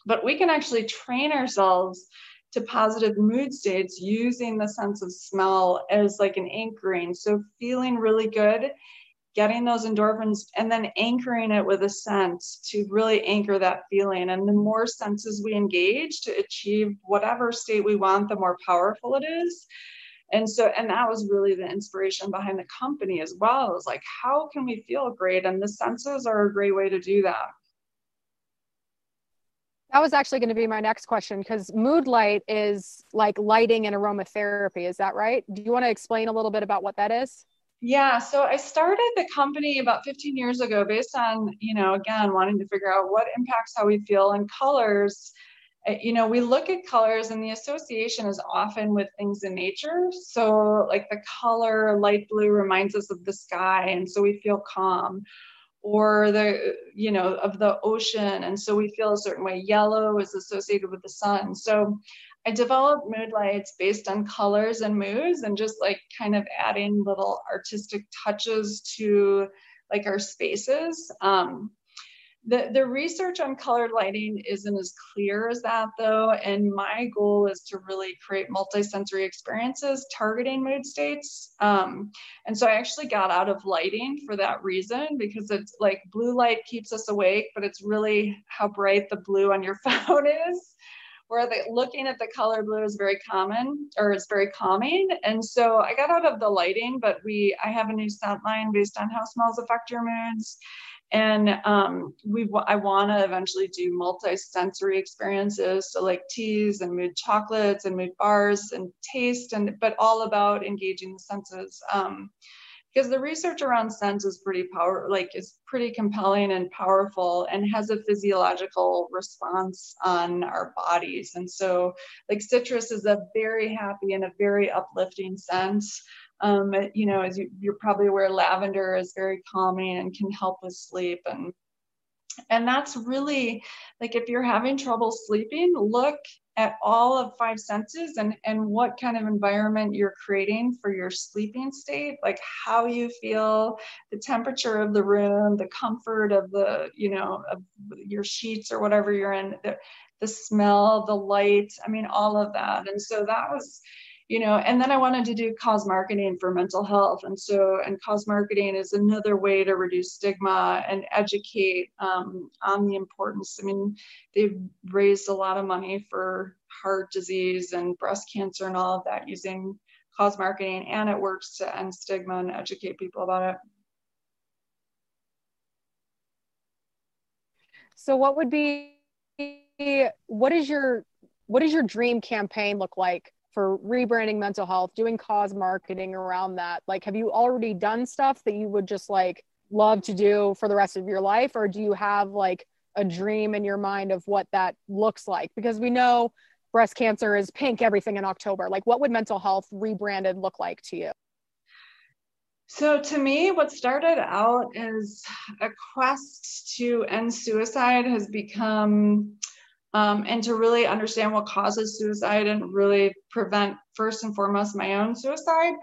but we can actually train ourselves to positive mood states using the sense of smell as like an anchoring. So feeling really good getting those endorphins and then anchoring it with a scent to really anchor that feeling. And the more senses we engage to achieve whatever state we want the more powerful it is and so and that was really the inspiration behind the company as well. It was like how can we feel great? And the senses are a great way to do that. That was actually going to be my next question because mood light is like lighting and aromatherapy. Is that right? Do you want to explain a little bit about what that is? Yeah so i started the company about 15 years ago based on you know again wanting to figure out what impacts how we feel and colors you know, we look at colors and the association is often with things in nature. So, like the color light blue reminds us of the sky, and so we feel calm. Or the, you know, of the ocean, and so we feel a certain way. Yellow is associated with the sun. So, I developed mood lights based on colors and moods, and just like kind of adding little artistic touches to like our spaces. Um, the, the research on colored lighting isn't as clear as that though, and my goal is to really create multisensory experiences targeting mood states. Um, and so I actually got out of lighting for that reason because it's like blue light keeps us awake, but it's really how bright the blue on your phone is. Where the, looking at the color blue is very common or it's very calming. And so I got out of the lighting, but we I have a new scent line based on how smells affect your moods and um, we I want to eventually do multi-sensory experiences, so like teas and mood chocolates and mood bars and taste, and but all about engaging the senses. Um, because the research around scent is pretty power like is pretty compelling and powerful and has a physiological response on our bodies and so like citrus is a very happy and a very uplifting scent um, you know as you, you're probably aware lavender is very calming and can help with sleep and and that's really like if you're having trouble sleeping look at all of five senses and and what kind of environment you're creating for your sleeping state like how you feel the temperature of the room the comfort of the you know of your sheets or whatever you're in the, the smell the light i mean all of that. And so that was you know and then i wanted to do cause marketing for mental health. And so and cause marketing is another way to reduce stigma and educate um, on the importance. I mean they've raised a lot of money for heart disease and breast cancer and all of that using cause marketing and it works to end stigma and educate people about it. So what would be what is your what does your dream campaign look like for rebranding mental health, doing cause marketing around that? Like, have you already done stuff that you would just like love to do for the rest of your life? Or do you have like a dream in your mind of what that looks like? Because we know breast cancer is pink everything in October. Like, what would mental health rebranded look like to you? So, to me, what started out as a quest to end suicide has become um, and to really understand what causes suicide and really prevent first and foremost my own suicide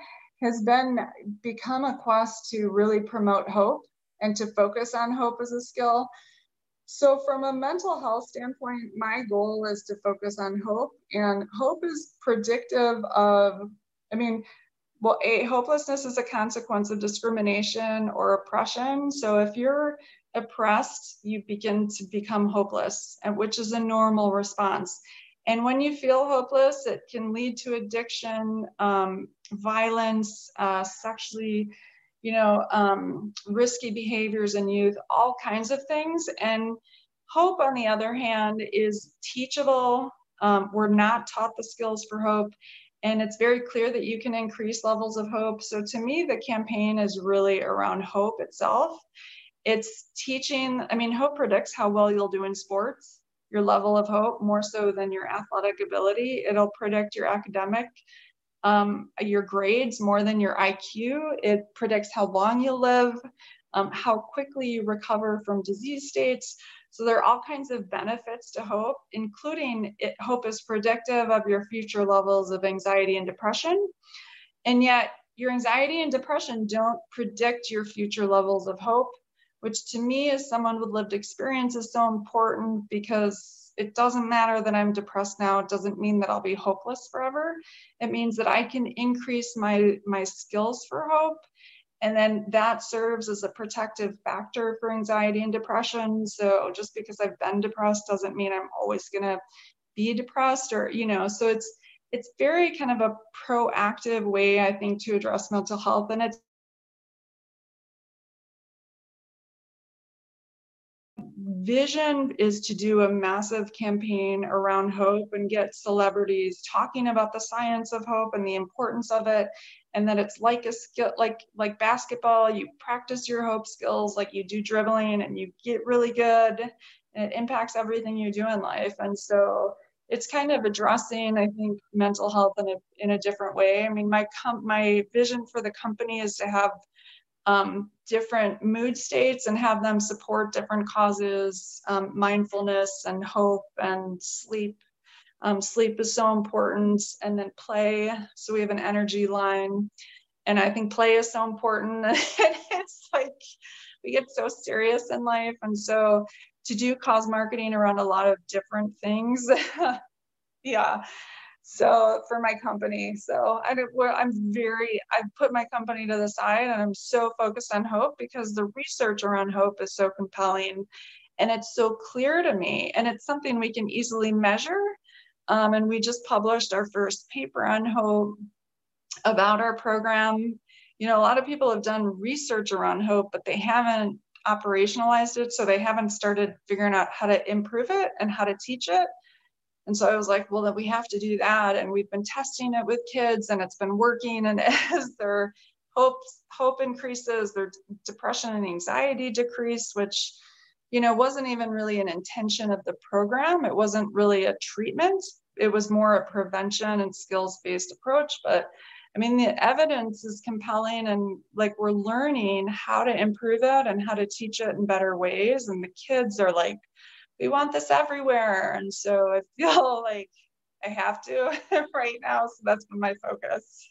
has been become a quest to really promote hope and to focus on hope as a skill. So from a mental health standpoint my goal is to focus on hope and hope is predictive of i mean well a hopelessness is a consequence of discrimination or oppression. So if you're oppressed, you begin to become hopeless, and which is a normal response. And when you feel hopeless, it can lead to addiction, um, violence, uh, sexually, you know, um, risky behaviors in youth, all kinds of things. And hope, on the other hand, is teachable. Um, we're not taught the skills for hope. And it's very clear that you can increase levels of hope. So to me, the campaign is really around hope itself it's teaching i mean hope predicts how well you'll do in sports your level of hope more so than your athletic ability. It'll predict your academic um, your grades more than your iq it predicts how long you'll live um, how quickly you recover from disease states. So there are all kinds of benefits to hope including it, hope is predictive of your future levels of anxiety and depression. And yet your anxiety and depression don't predict your future levels of hope which to me as someone with lived experience is so important because it doesn't matter that I'm depressed now. It doesn't mean that I'll be hopeless forever. It means that I can increase my my skills for hope. And then that serves as a protective factor for anxiety and depression. So just because I've been depressed doesn't mean I'm always gonna be depressed or, you know, so it's it's very kind of a proactive way, I think, to address mental health. And it's vision is to do a massive campaign around hope and get celebrities talking about the science of hope and the importance of it. And that it's like a skill like like basketball you practice your hope skills like you do dribbling and you get really good. And it impacts everything you do in life. And so it's kind of addressing i think mental health in a in a different way. I mean my com- my vision for the company is to have um, different mood states and have them support different causes, um, mindfulness and hope and sleep. Um, sleep is so important, and then play. So we have an energy line, and I think play is so important. it's like we get so serious in life, and so to do cause marketing around a lot of different things, yeah, so for my company so I, i'm very i've put my company to the side and i'm so focused on hope because the research around hope is so compelling and it's so clear to me and it's something we can easily measure. Um, and we just published our first paper on hope about our program. You know a lot of people have done research around hope but they haven't operationalized it. So they haven't started figuring out how to improve it and how to teach it and so I was like, well, then we have to do that. And we've been testing it with kids and it's been working. And as their hope hope increases, their depression and anxiety decrease, which you know wasn't even really an intention of the program. It wasn't really a treatment. It was more a prevention and skills based approach, but I mean, the evidence is compelling, and like we're learning how to improve it and how to teach it in better ways. And the kids are like, we want this everywhere. And so I feel like I have to right now. So that's been my focus.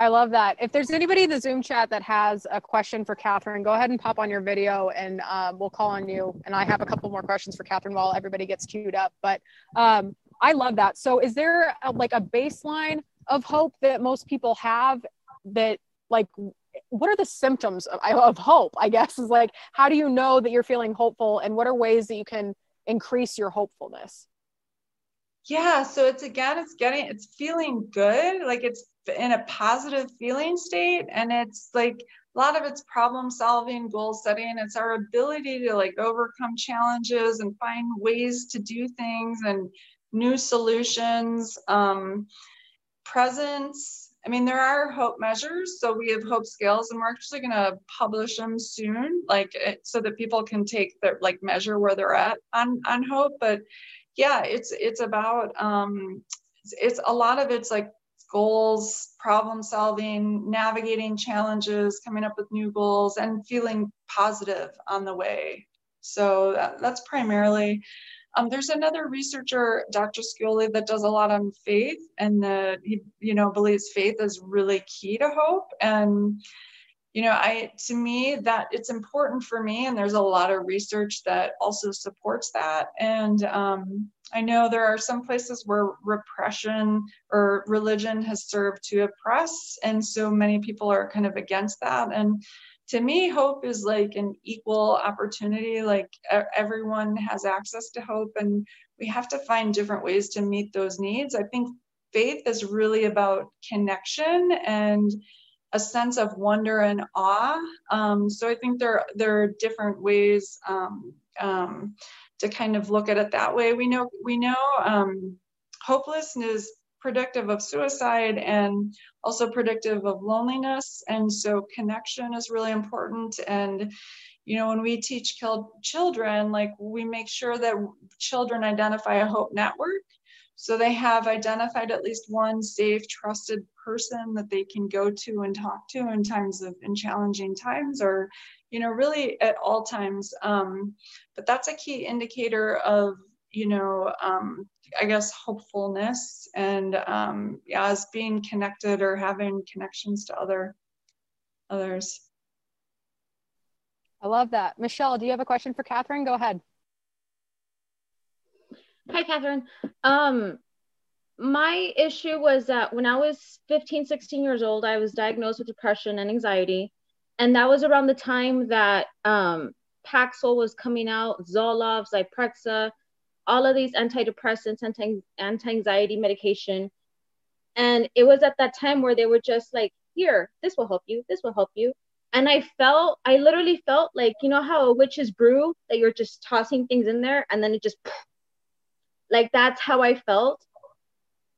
I love that. If there's anybody in the Zoom chat that has a question for Kathryn, go ahead and pop on your video and um, we'll call on you. And I have a couple more questions for Kathryn while everybody gets queued up. But um, I love that. So, is there a, like a baseline of hope that most people have that, like, what are the symptoms of, of hope? I guess is like, how do you know that you're feeling hopeful and what are ways that you can increase your hopefulness? Yeah, so it's again, it's getting, it's feeling good. Like it's in a positive feeling state and it's like a lot of it's problem solving goal setting it's our ability to like overcome challenges and find ways to do things and new solutions um, presence i mean there are hope measures so we have hope scales and we're actually going to publish them soon like so that people can take their like measure where they're at on on hope but yeah it's it's about um it's, it's a lot of it's like goals, problem solving, navigating challenges, coming up with new goals, and feeling positive on the way. So that, that's primarily. Um, there's another researcher, Dr. Scioli, that does a lot on faith, and that he, you know, believes faith is really key to hope. And you know i to me that it's important for me and there's a lot of research that also supports that and um, i know there are some places where repression or religion has served to oppress and so many people are kind of against that and to me hope is like an equal opportunity like everyone has access to hope and we have to find different ways to meet those needs i think faith is really about connection and a sense of wonder and awe. Um, so I think there there are different ways um, um, to kind of look at it that way. We know we know um, hopelessness predictive of suicide and also predictive of loneliness, and so connection is really important. And you know when we teach killed children, like we make sure that children identify a hope network so they have identified at least one safe, trusted person that they can go to and talk to in times of in challenging times or, you know, really at all times. Um, but that's a key indicator of, you know, um, I guess hopefulness and um, yeah, as being connected or having connections to other others. I love that. Michelle, do you have a question for Kathryn? Go ahead. Hi, Kathryn. Um, my issue was that when I was 15, 16 years old, I was diagnosed with depression and anxiety. And that was around the time that um, Paxil was coming out, Zoloft, Zyprexa, all of these antidepressants, anti anxiety medication. And it was at that time where they were just like, here, this will help you, this will help you. And I felt, I literally felt like, you know how a witch's brew, that you're just tossing things in there and then it just like that's how I felt.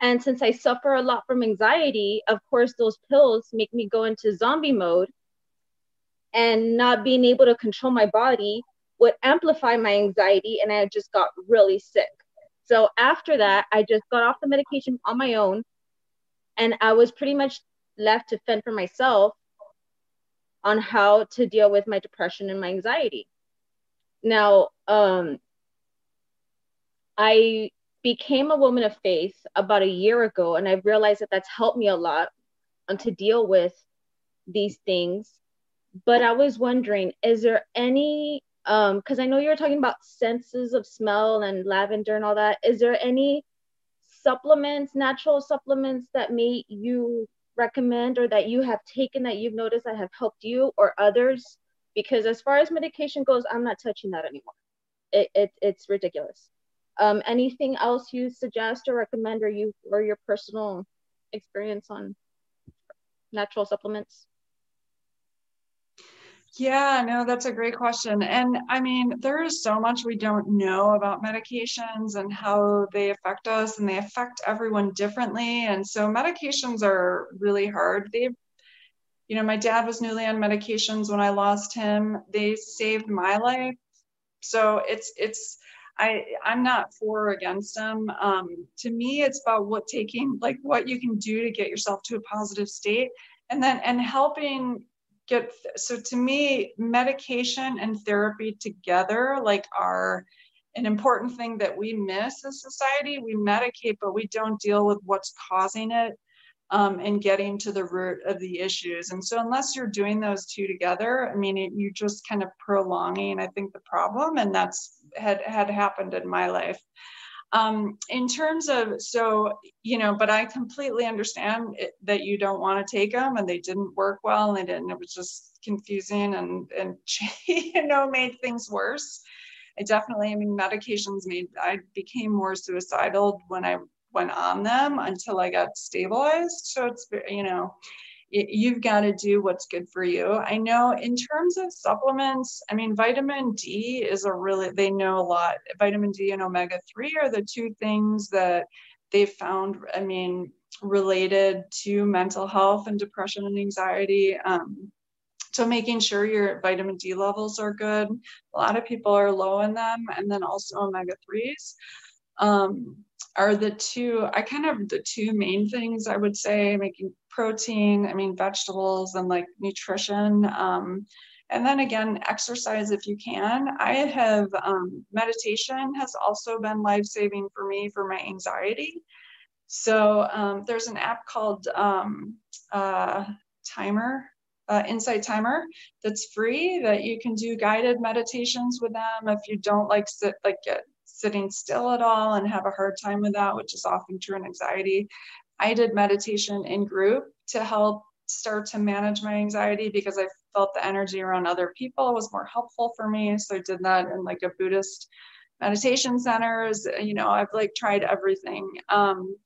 And since I suffer a lot from anxiety, of course, those pills make me go into zombie mode. And not being able to control my body would amplify my anxiety, and I just got really sick. So after that, I just got off the medication on my own, and I was pretty much left to fend for myself on how to deal with my depression and my anxiety. Now, um, I became a woman of faith about a year ago, and I realized that that's helped me a lot to deal with these things. But I was wondering, is there any um because I know you were talking about senses of smell and lavender and all that. Is there any supplements, natural supplements that may you recommend or that you have taken that you've noticed that have helped you or others? Because as far as medication goes, I'm not touching that anymore. It, it it's ridiculous. Um, anything else you suggest or recommend, or you or your personal experience on natural supplements? Yeah, no, that's a great question. And I mean, there is so much we don't know about medications and how they affect us, and they affect everyone differently. And so medications are really hard. They you know, my dad was newly on medications when I lost him. They saved my life. So it's it's I I'm not for or against them. Um, to me, it's about what taking like what you can do to get yourself to a positive state, and then and helping get. So to me, medication and therapy together like are an important thing that we miss as society. We medicate, but we don't deal with what's causing it um, and getting to the root of the issues. And so, unless you're doing those two together, I mean, it, you're just kind of prolonging, I think, the problem, and that's had had happened in my life. Um, in terms of so you know, but I completely understand it, that you don't want to take them, and they didn't work well, and they didn't. It was just confusing and and you know made things worse. I definitely, I mean, medications made I became more suicidal when I went on them until I got stabilized. So it's, you know, you've got to do what's good for you. I know in terms of supplements, I mean, vitamin D is a really, they know a lot. Vitamin D and omega 3 are the two things that they found, I mean, related to mental health and depression and anxiety. Um, so making sure your vitamin D levels are good. A lot of people are low in them, and then also omega 3s. Um, are the two i kind of the two main things i would say making protein i mean vegetables and like nutrition um, and then again exercise if you can i have um, meditation has also been life-saving for me for my anxiety so um, there's an app called um, uh, timer uh, insight timer that's free that you can do guided meditations with them if you don't like sit like get sitting still at all and have a hard time with that, which is often true in anxiety. I did meditation in group to help start to manage my anxiety because I felt the energy around other people was more helpful for me. So I did that in like a Buddhist meditation centers. You know, I've like tried everything. Um,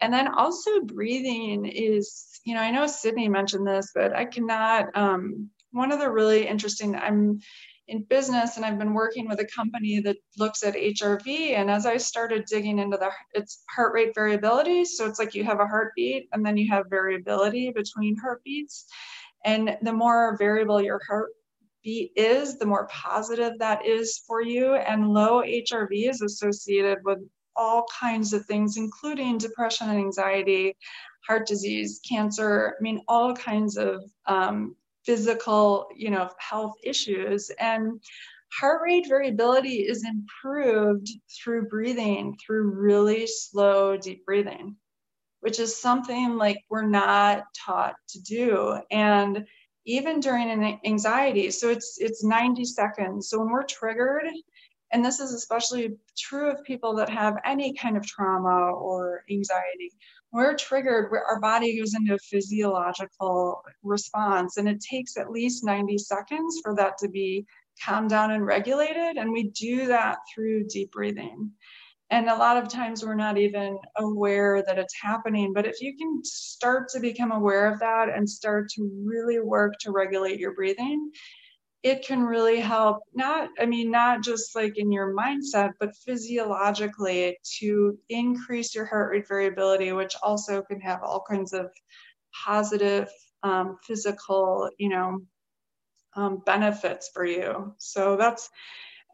and then also breathing is, you know, I know Sydney mentioned this, but I cannot. Um, one of the really interesting, I'm in business and I've been working with a company that looks at HRV. And as I started digging into the it's heart rate variability, so it's like you have a heartbeat and then you have variability between heartbeats. And the more variable your heartbeat is, the more positive that is for you. And low HRV is associated with all kinds of things, including depression and anxiety, heart disease, cancer, I mean, all kinds of um, physical, you know, health issues. And heart rate variability is improved through breathing, through really slow, deep breathing, which is something like we're not taught to do. And even during an anxiety, so it's it's 90 seconds. So when we're triggered, and this is especially true of people that have any kind of trauma or anxiety we're triggered, our body goes into a physiological response, and it takes at least 90 seconds for that to be calmed down and regulated. And we do that through deep breathing. And a lot of times we're not even aware that it's happening. But if you can start to become aware of that and start to really work to regulate your breathing, it can really help not i mean not just like in your mindset but physiologically to increase your heart rate variability which also can have all kinds of positive um, physical you know um, benefits for you. So that's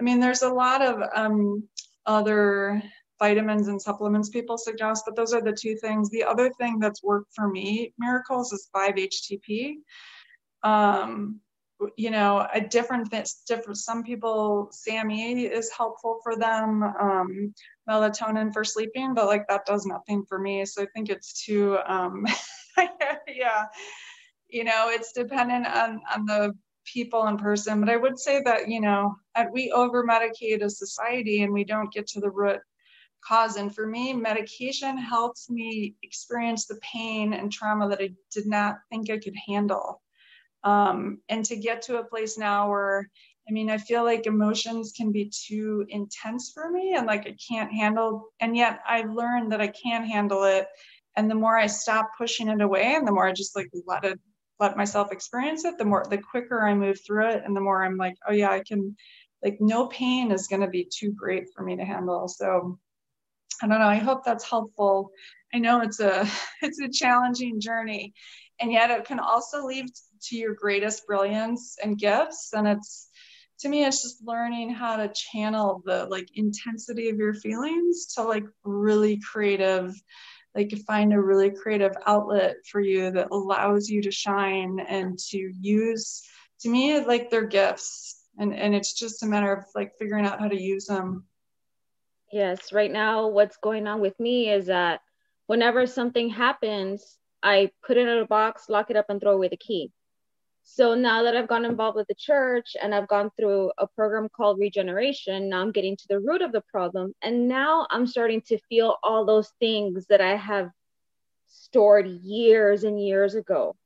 i mean there's a lot of um, other vitamins and supplements people suggest but those are the two things. The other thing that's worked for me miracles is 5-htp um, you know a different things different some people SAMe is helpful for them um, melatonin for sleeping but like that does nothing for me. So i think it's too um, yeah. You know it's dependent on on the people in person but i would say that you know we over medicate as society and we don't get to the root cause. And for me medication helps me experience the pain and trauma that i did not think i could handle um, and to get to a place now where i mean i feel like emotions can be too intense for me and like i can't handle and yet i've learned that i can handle it. And the more i stop pushing it away and the more i just like let it let myself experience it the more the quicker i move through it and the more i'm like oh yeah i can like no pain is going to be too great for me to handle. So i don't know. I hope that's helpful. I know it's a it's a challenging journey. And yet it can also lead to your greatest brilliance and gifts. And it's to me it's just learning how to channel the like intensity of your feelings to like really creative like find a really creative outlet for you that allows you to shine and to use to me like they're gifts. And and it's just a matter of like figuring out how to use them. Yes, right now, what's going on with me is that whenever something happens, I put it in a box, lock it up, and throw away the key. So now that I've gone involved with the church and I've gone through a program called Regeneration, now I'm getting to the root of the problem. And now I'm starting to feel all those things that I have stored years and years ago.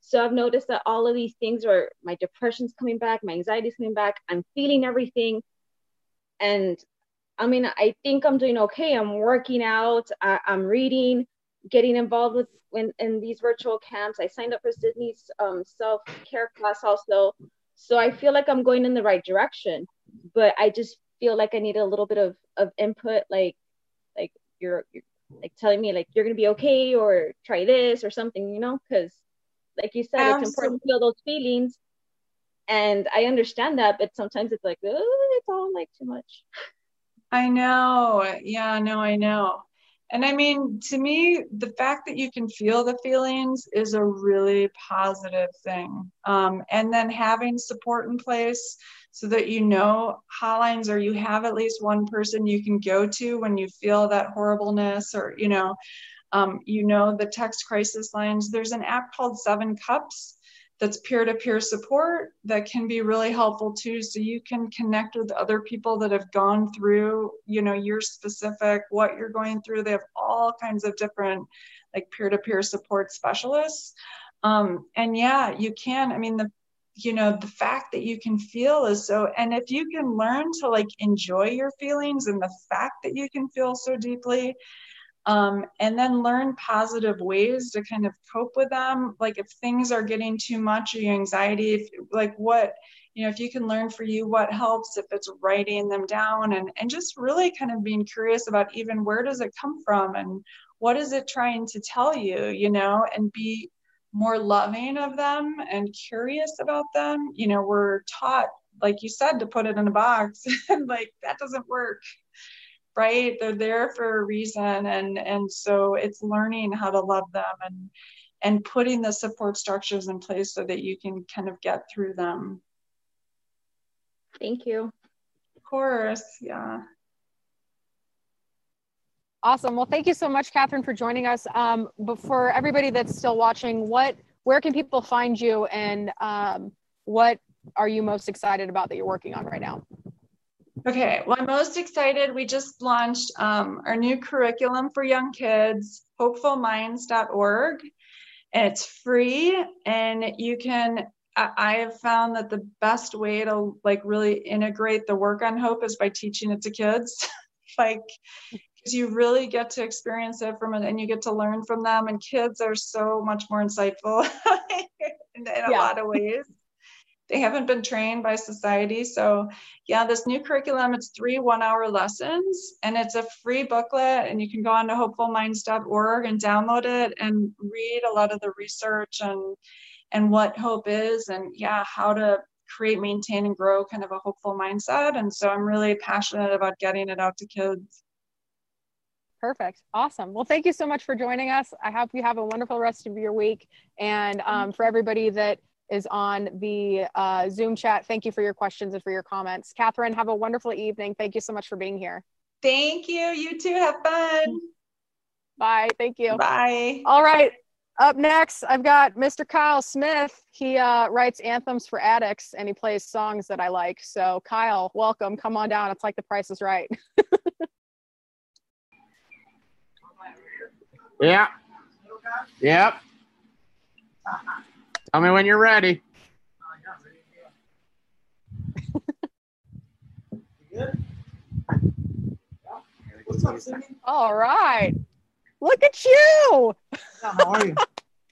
So I've noticed that all of these things are my depression's coming back, my anxiety's coming back, I'm feeling everything. And I mean, I think I'm doing okay. I'm working out, I, am reading, getting involved with in, in these virtual camps. I signed up for Sydney's um, self care class also. So I feel like I'm going in the right direction, but I just feel like I need a little bit of, of input, like like you're, you're like telling me like you're gonna be okay or try this or something, you know, because like you said, Absolutely. it's important to feel those feelings. And I understand that, but sometimes it's like, oh, it's all like too much. I know. Yeah, no, I know. And I mean, to me, the fact that you can feel the feelings is a really positive thing. Um, and then having support in place so that you know hotlines or you have at least one person you can go to when you feel that horribleness or, you know, um, you know, the text crisis lines. There's an app called Seven Cups that's peer-to-peer support that can be really helpful too. So you can connect with other people that have gone through you know your specific what you're going through. They have all kinds of different like peer-to-peer support specialists. Um, and yeah you can i mean the you know the fact that you can feel is so and if you can learn to like enjoy your feelings and the fact that you can feel so deeply um, and then learn positive ways to kind of cope with them. Like if things are getting too much or your anxiety if, like what you know if you can learn for you what helps if it's writing them down and and just really kind of being curious about even where does it come from and what is it trying to tell you you know and be more loving of them and curious about them. You know we're taught like you said to put it in a box and like that doesn't work right? They're there for a reason and and so it's learning how to love them and and putting the support structures in place so that you can kind of get through them. Thank you. Of course yeah. Awesome. Well thank you so much Kathryn for joining us. Um, but for everybody that's still watching what where can people find you and um, what are you most excited about that you're working on right now Okay, well, I'm most excited. We just launched um, our new curriculum for young kids, hopefulminds.org. And it's free, and you can. I have found that the best way to like really integrate the work on hope is by teaching it to kids. like, because you really get to experience it from it and you get to learn from them. And kids are so much more insightful in, in a yeah. lot of ways they haven't been trained by society. So, yeah, this new curriculum, it's three one hour lessons and it's a free booklet. And you can go on to hopefulminds.org and download it and read a lot of the research and and what hope is and yeah, how to create, maintain, and grow kind of a hopeful mindset. And so I'm really passionate about getting it out to kids. Perfect. Awesome. Well, thank you so much for joining us. I hope you have a wonderful rest of your week. And um, for everybody that is on the uh, Zoom chat. Thank you for your questions and for your comments. Kathryn, have a wonderful evening. Thank you so much for being here. Thank you. You too. Have fun. Bye. Thank you. Bye. All right. Up next, I've got Mr. Kyle Smith. He uh, writes anthems for addicts and he plays songs that I like. So, Kyle, welcome. Come on down. It's like the price is right. yeah. Yep. Tell me when you're ready. What's up, Cindy? All right. Look at you. Yeah, how are you?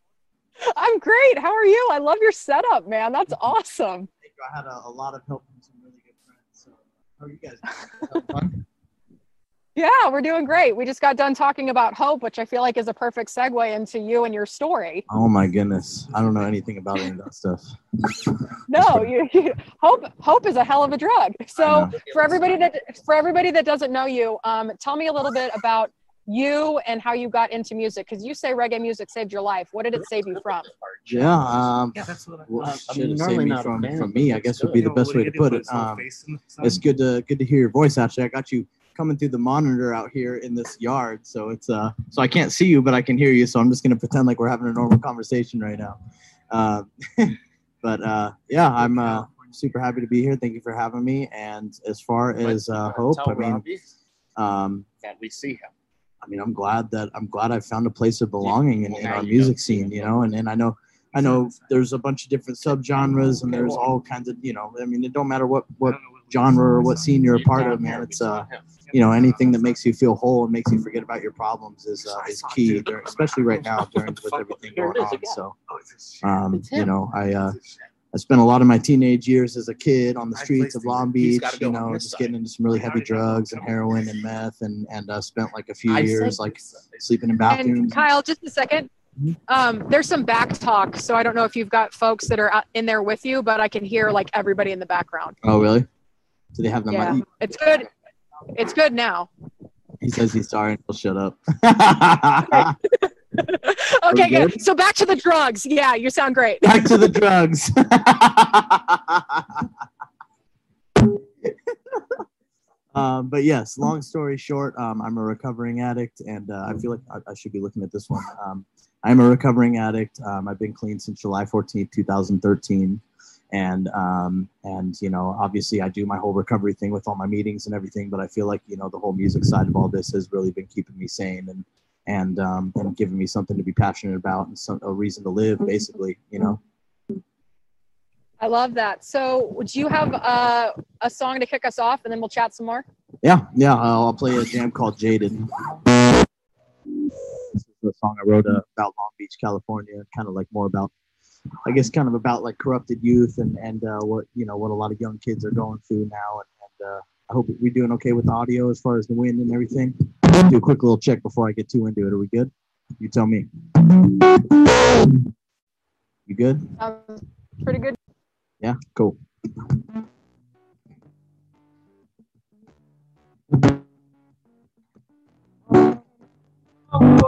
I'm great. How are you? I love your setup, man. That's awesome. Thank you. I had a, a lot of help from some really good friends. So, how are you guys? Yeah, we're doing great. We just got done talking about hope, which I feel like is a perfect segue into you and your story. Oh my goodness. I don't know anything about any of that stuff. No, you, you- hope hope is a hell of a drug. So for everybody that for everybody that doesn't know you, um, tell me a little bit about you and how you got into music because you say reggae music saved your life. What did it save you from? Yeah, um, Yeah, that's what I, Well, I mean, normally saved me not from- fan, from me, I guess would be the best way to put it it. is Um, face in the sun. it's good to good to hear your voice actually. I got you coming through the monitor out here in this yard, so it's uh so I can't see you, but I can hear you. So I'm just gonna pretend like we're having a normal conversation right now. Uh, but uh, yeah, I'm uh, super happy to be here. Thank you for having me. And as far as uh, hope, I mean, um, that we see him. I mean, I'm glad that I'm glad I found a place of belonging in, in our music scene, you know, and, and I know I know there's a bunch of different subgenres and there's all kinds of, you know, I mean, it don't matter what what genre or what scene you're a part of, man. It's uh, you know, anything that makes you feel whole and makes you forget about your problems is uh, is key, during, especially right now during with everything going on. So, um, you know, I uh, I spent a lot of my teenage years as a kid on the streets of Long Beach, you know, just side. getting into some really heavy drugs and heroin and meth, and and uh, spent like a few years like sleeping in bathrooms. And Kyle, just a second. Um, there's some back talk, so I don't know if you've got folks that are in there with you, but I can hear like everybody in the background. Oh, really? Do they have the Yeah, mic? it's good. It's good now. He says he's sorry and he'll shut up. Okay, good? good. So back to the drugs. Yeah, you sound great. Back to the drugs. um, but yes, long story short, um, I'm a recovering addict, and uh, I feel like I, I should be looking at this one. Um, I'm a recovering addict. Um, I've been clean since July 14th, 2013. And um, and you know, obviously, I do my whole recovery thing with all my meetings and everything. But I feel like you know, the whole music side of all this has really been keeping me sane and and um, and giving me something to be passionate about and some, a reason to live, basically. You know. I love that. So, would you have uh, a song to kick us off, and then we'll chat some more? Yeah, yeah. I'll, I'll play a jam called Jaded. This is a song I wrote uh, about Long Beach, California, kind of like more about, I guess, kind of about like corrupted youth and and uh, what you know what a lot of young kids are going through now. And, and uh, I hope we're doing okay with the audio as far as the wind and everything. Do a quick little check before I get too into it. Are we good? You tell me. You good? Um, pretty good. Yeah, cool.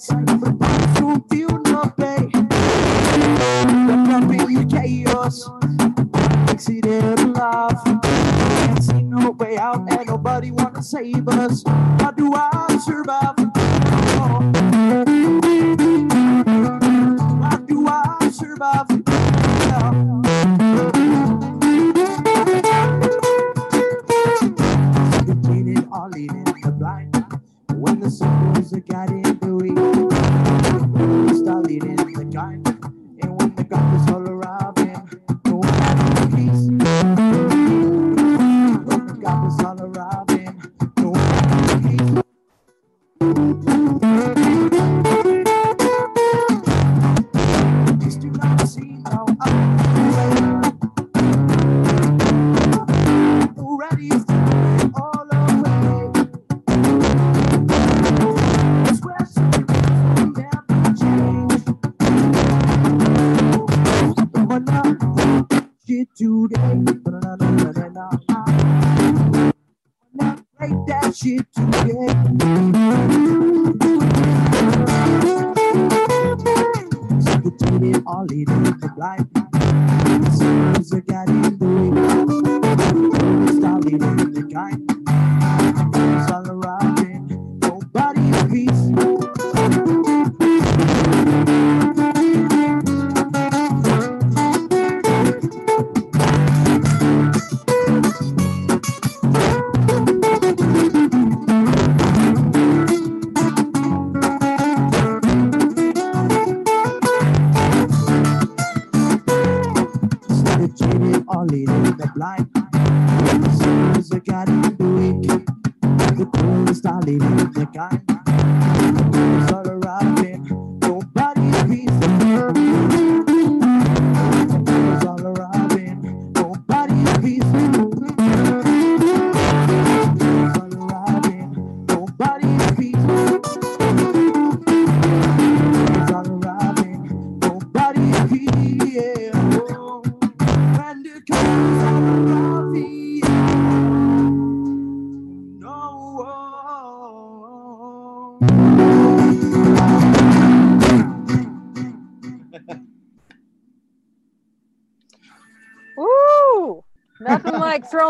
I don't feel no pain. Wrapped up in the chaos, exited alive. Can't see no way out, and nobody wanna save us. How do I survive?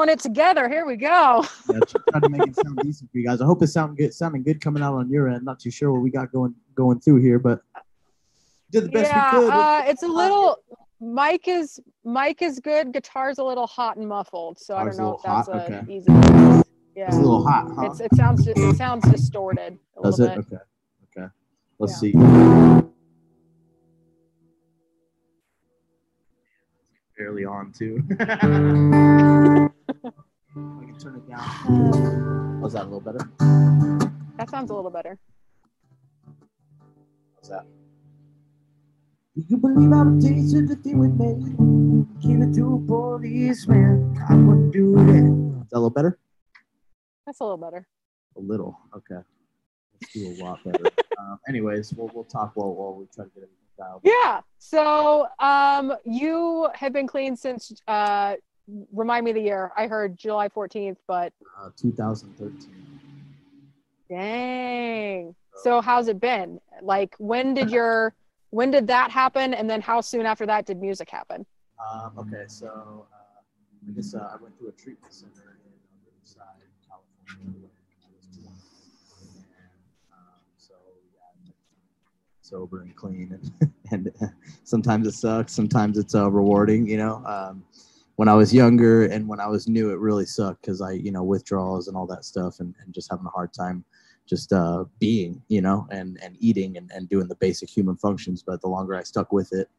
Throwing it together. Here we go. Yeah, trying to make it sound decent for you guys. I hope it's sound good, sounding good coming out on your end. Not too sure what we got going going through here, but did the best yeah, we could. uh, it's a little. Mike is Mike is good. Guitar's a little hot and muffled, so I don't know if that's hot, a okay. easy. Yeah, it's a little hot, huh? It's it sounds it sounds distorted a Does little it? bit. Okay. Okay. Let's Yeah. see. Barely on too. I can turn it down. Was that a little better? That sounds a little better. How's that? Do you believe I would tasted the thing with me? Give it to a policeman. I wouldn't do that. Is that a little better? That's a little better. A little. Okay. Let's do a lot better. um, anyways, we'll, we'll talk while, while we try to get everything dialed. Yeah. So um, you have been clean since. Uh, remind me the year. I heard July 14th, but Uh, 2013. dang. So how's it been? Like, when did your when did that happen, and then how soon after that did music happen? Um, okay, so uh, I guess uh, I went through a treatment center in Riverside, California, when I was 20. And um, so, yeah, sober and clean. And, and uh, sometimes it sucks, sometimes it's uh, rewarding, you know. Um, when I was younger and when I was new, it really sucked because I, you know, withdrawals and all that stuff and, and just having a hard time just uh, being, you know, and, and eating and, and doing the basic human functions. But the longer I stuck with it,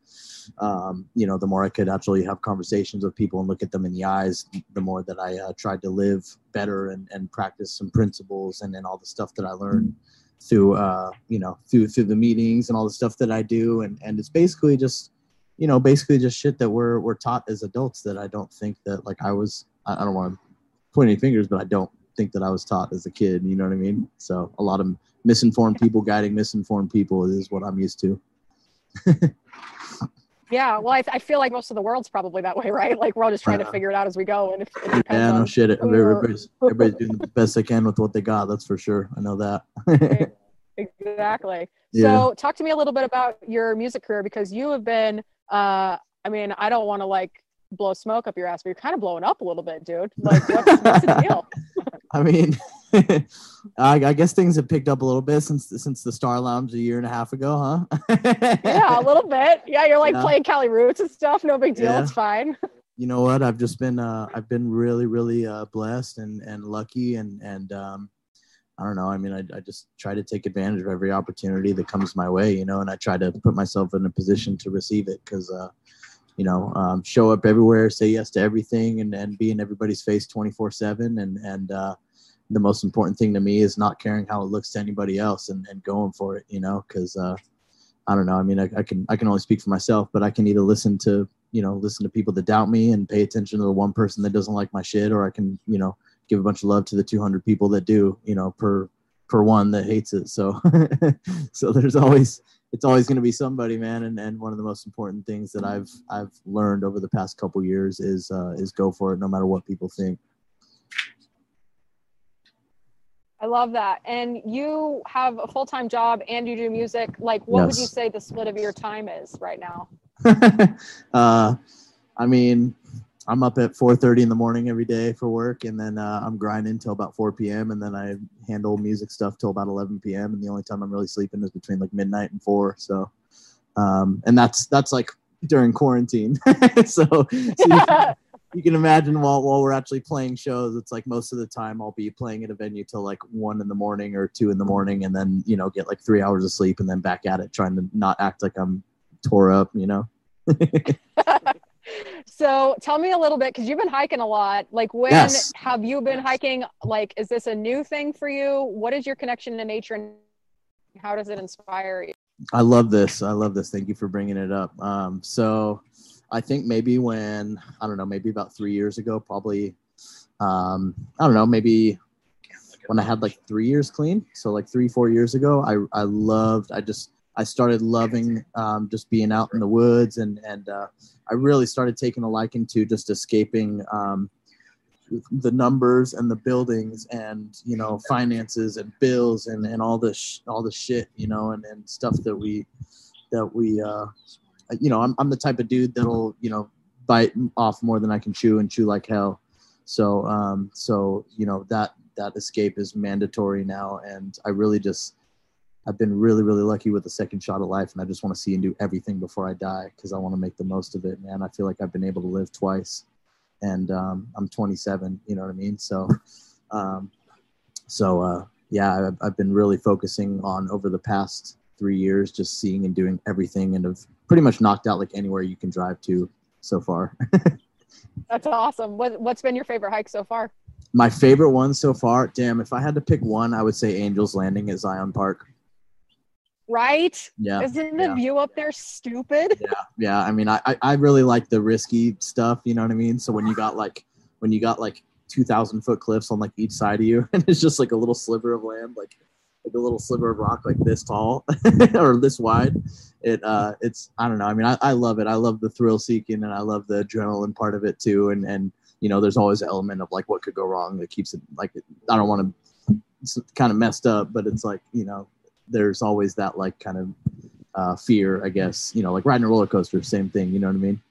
um, you know, the more I could actually have conversations with people and look at them in the eyes, the more that I uh, tried to live better and, and practice some principles and, and all the stuff that I learned through, uh, you know, through, through the meetings and all the stuff that I do. And, and it's basically just, you know, basically just shit that we're, we're taught as adults that I don't think that like I was, I, I don't want to point any fingers, but I don't think that I was taught as a kid. You know what I mean? So a lot of misinformed people guiding misinformed people is what I'm used to. Yeah. Well, I, I feel like most of the world's probably that way, right? Like we're all just trying to figure it out as we go, and if it depends Yeah, no shit. Everybody's, everybody's doing the best they can with what they got. That's for sure. I know that. Exactly. Yeah. So, talk to me a little bit about your music career because you have been, uh, I mean, I don't want to like blow smoke up your ass, but you're kind of blowing up a little bit, dude. Like, what's, what's the deal? I mean, I, I guess things have picked up a little bit since since the Star Lounge a year and a half ago, huh? Yeah, a little bit. Yeah, you're like Yeah. playing Cali Roots and stuff. No big deal. Yeah. It's fine. you know what? I've just been uh, I've been really really uh, blessed and and lucky and and um, I don't know. I mean, I, I just try to take advantage of every opportunity that comes my way, you know, and I try to put myself in a position to receive it because, uh, you know, um, show up everywhere, say yes to everything, and, and be in everybody's face 24 7. And, and uh, the most important thing to me is not caring how it looks to anybody else and, and going for it, you know, because uh, I don't know. I mean, I, I can I can only speak for myself, but I can either listen to you know listen to people that doubt me and pay attention to the one person that doesn't like my shit, or I can you know give a bunch of love to the 200 people that do, you know, per per one that hates it. So so there's always it's always going to be somebody, man. And and one of the most important things that I've I've learned over the past couple years is uh, is go for it no matter what people think. I love that. And you have a full time job and you do music. Like, what would you say the split of your time is right now? uh, I mean, I'm up at 4:30 in the morning every day for work, and then uh, I'm grinding till about 4 p.m. and then I handle music stuff till about 11 p.m. And the only time I'm really sleeping is between like midnight and four. So, um, and that's that's like during quarantine. so, so can, you can imagine while while we're actually playing shows, it's like most of the time I'll be playing at a venue till like one in the morning or two in the morning, and then you know get like three hours of sleep, and then back at it trying to not act like I'm tore up, you know. so tell me a little bit because you've been hiking a lot. Like when Yes. have you been hiking? Like, is this a new thing for you? What is your connection to nature and how does it inspire you? I love this. I love this. Thank you for bringing it up. Um, so I think maybe when I don't know, maybe about three years ago, probably um, I don't know, maybe when I had like three years clean. So like three, four years ago, I I loved. I just I started loving um, just being out in the woods, and and uh, I really started taking a liking to just escaping. Um, the numbers and the buildings and you know finances and bills and, and all this sh- all the shit you know and, and stuff that we that we uh you know I'm, I'm the type of dude that'll you know bite off more than i can chew and chew like hell so um so you know that that escape is mandatory now and i really just i've been really really lucky with the second shot of life and i just want to see and do everything before i die because i want to make the most of it man i feel like i've been able to live twice and um, I'm 27. You know what I mean? So, um, so uh, yeah, I've, I've been really focusing on over the past three years, just seeing and doing everything, and have pretty much knocked out like anywhere you can drive to so far. That's awesome. What what's been your favorite hike so far? My favorite one so far, damn, if I had to pick one, I would say Angels Landing at Zion Park. Right? Yeah, Isn't the yeah. view up there stupid? yeah yeah i mean I, I i really like the risky stuff you know what i mean so when you got like when you got like 2000 foot cliffs on like each side of you and it's just like a little sliver of land like like a little sliver of rock like this tall or this wide it uh it's i don't know i mean I, I love it i love the thrill seeking and i love the adrenaline part of it too and and you know there's always an element of like what could go wrong that keeps it like i don't want to kind of messed up but it's like you know there's always that like kind of uh, fear, I guess. You know, like riding a roller coaster, same thing. You know what I mean?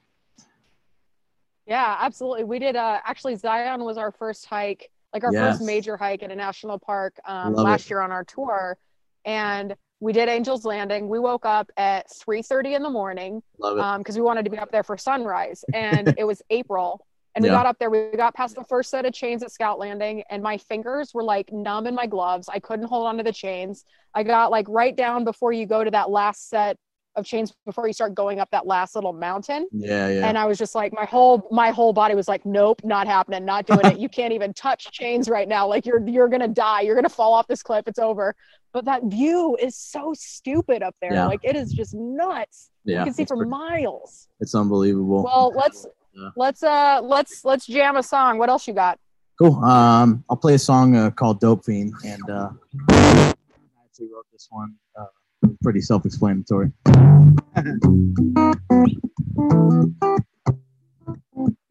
Yeah, absolutely. We did uh actually Zion was our first hike, like our Yes. first major hike in a national park um, last it. year on our tour. And we did Angels Landing. We woke up at 3:30 in the morning because we wanted to be up there for sunrise. And it was April. And we got up there. We got past the first set of chains at Scout Landing, and my fingers were like numb in my gloves. I couldn't hold onto the chains. I got like right down before you go to that last set of chains before you start going up that last little mountain yeah, yeah. and I was just like, my whole my whole body was like, nope, not happening, not doing it. You can't even touch chains right now. Like you're you're gonna die. You're gonna fall off this cliff. It's over. But that view is so stupid up there. Yeah. Like it is just nuts. yeah, you can see for pretty- miles. it's unbelievable. Well, let's Yeah. let's uh let's let's jam a song. What else you got? cool. Um, I'll play a song uh, called "Dope Fiend," and uh, I actually wrote this one. Uh, pretty self-explanatory. you know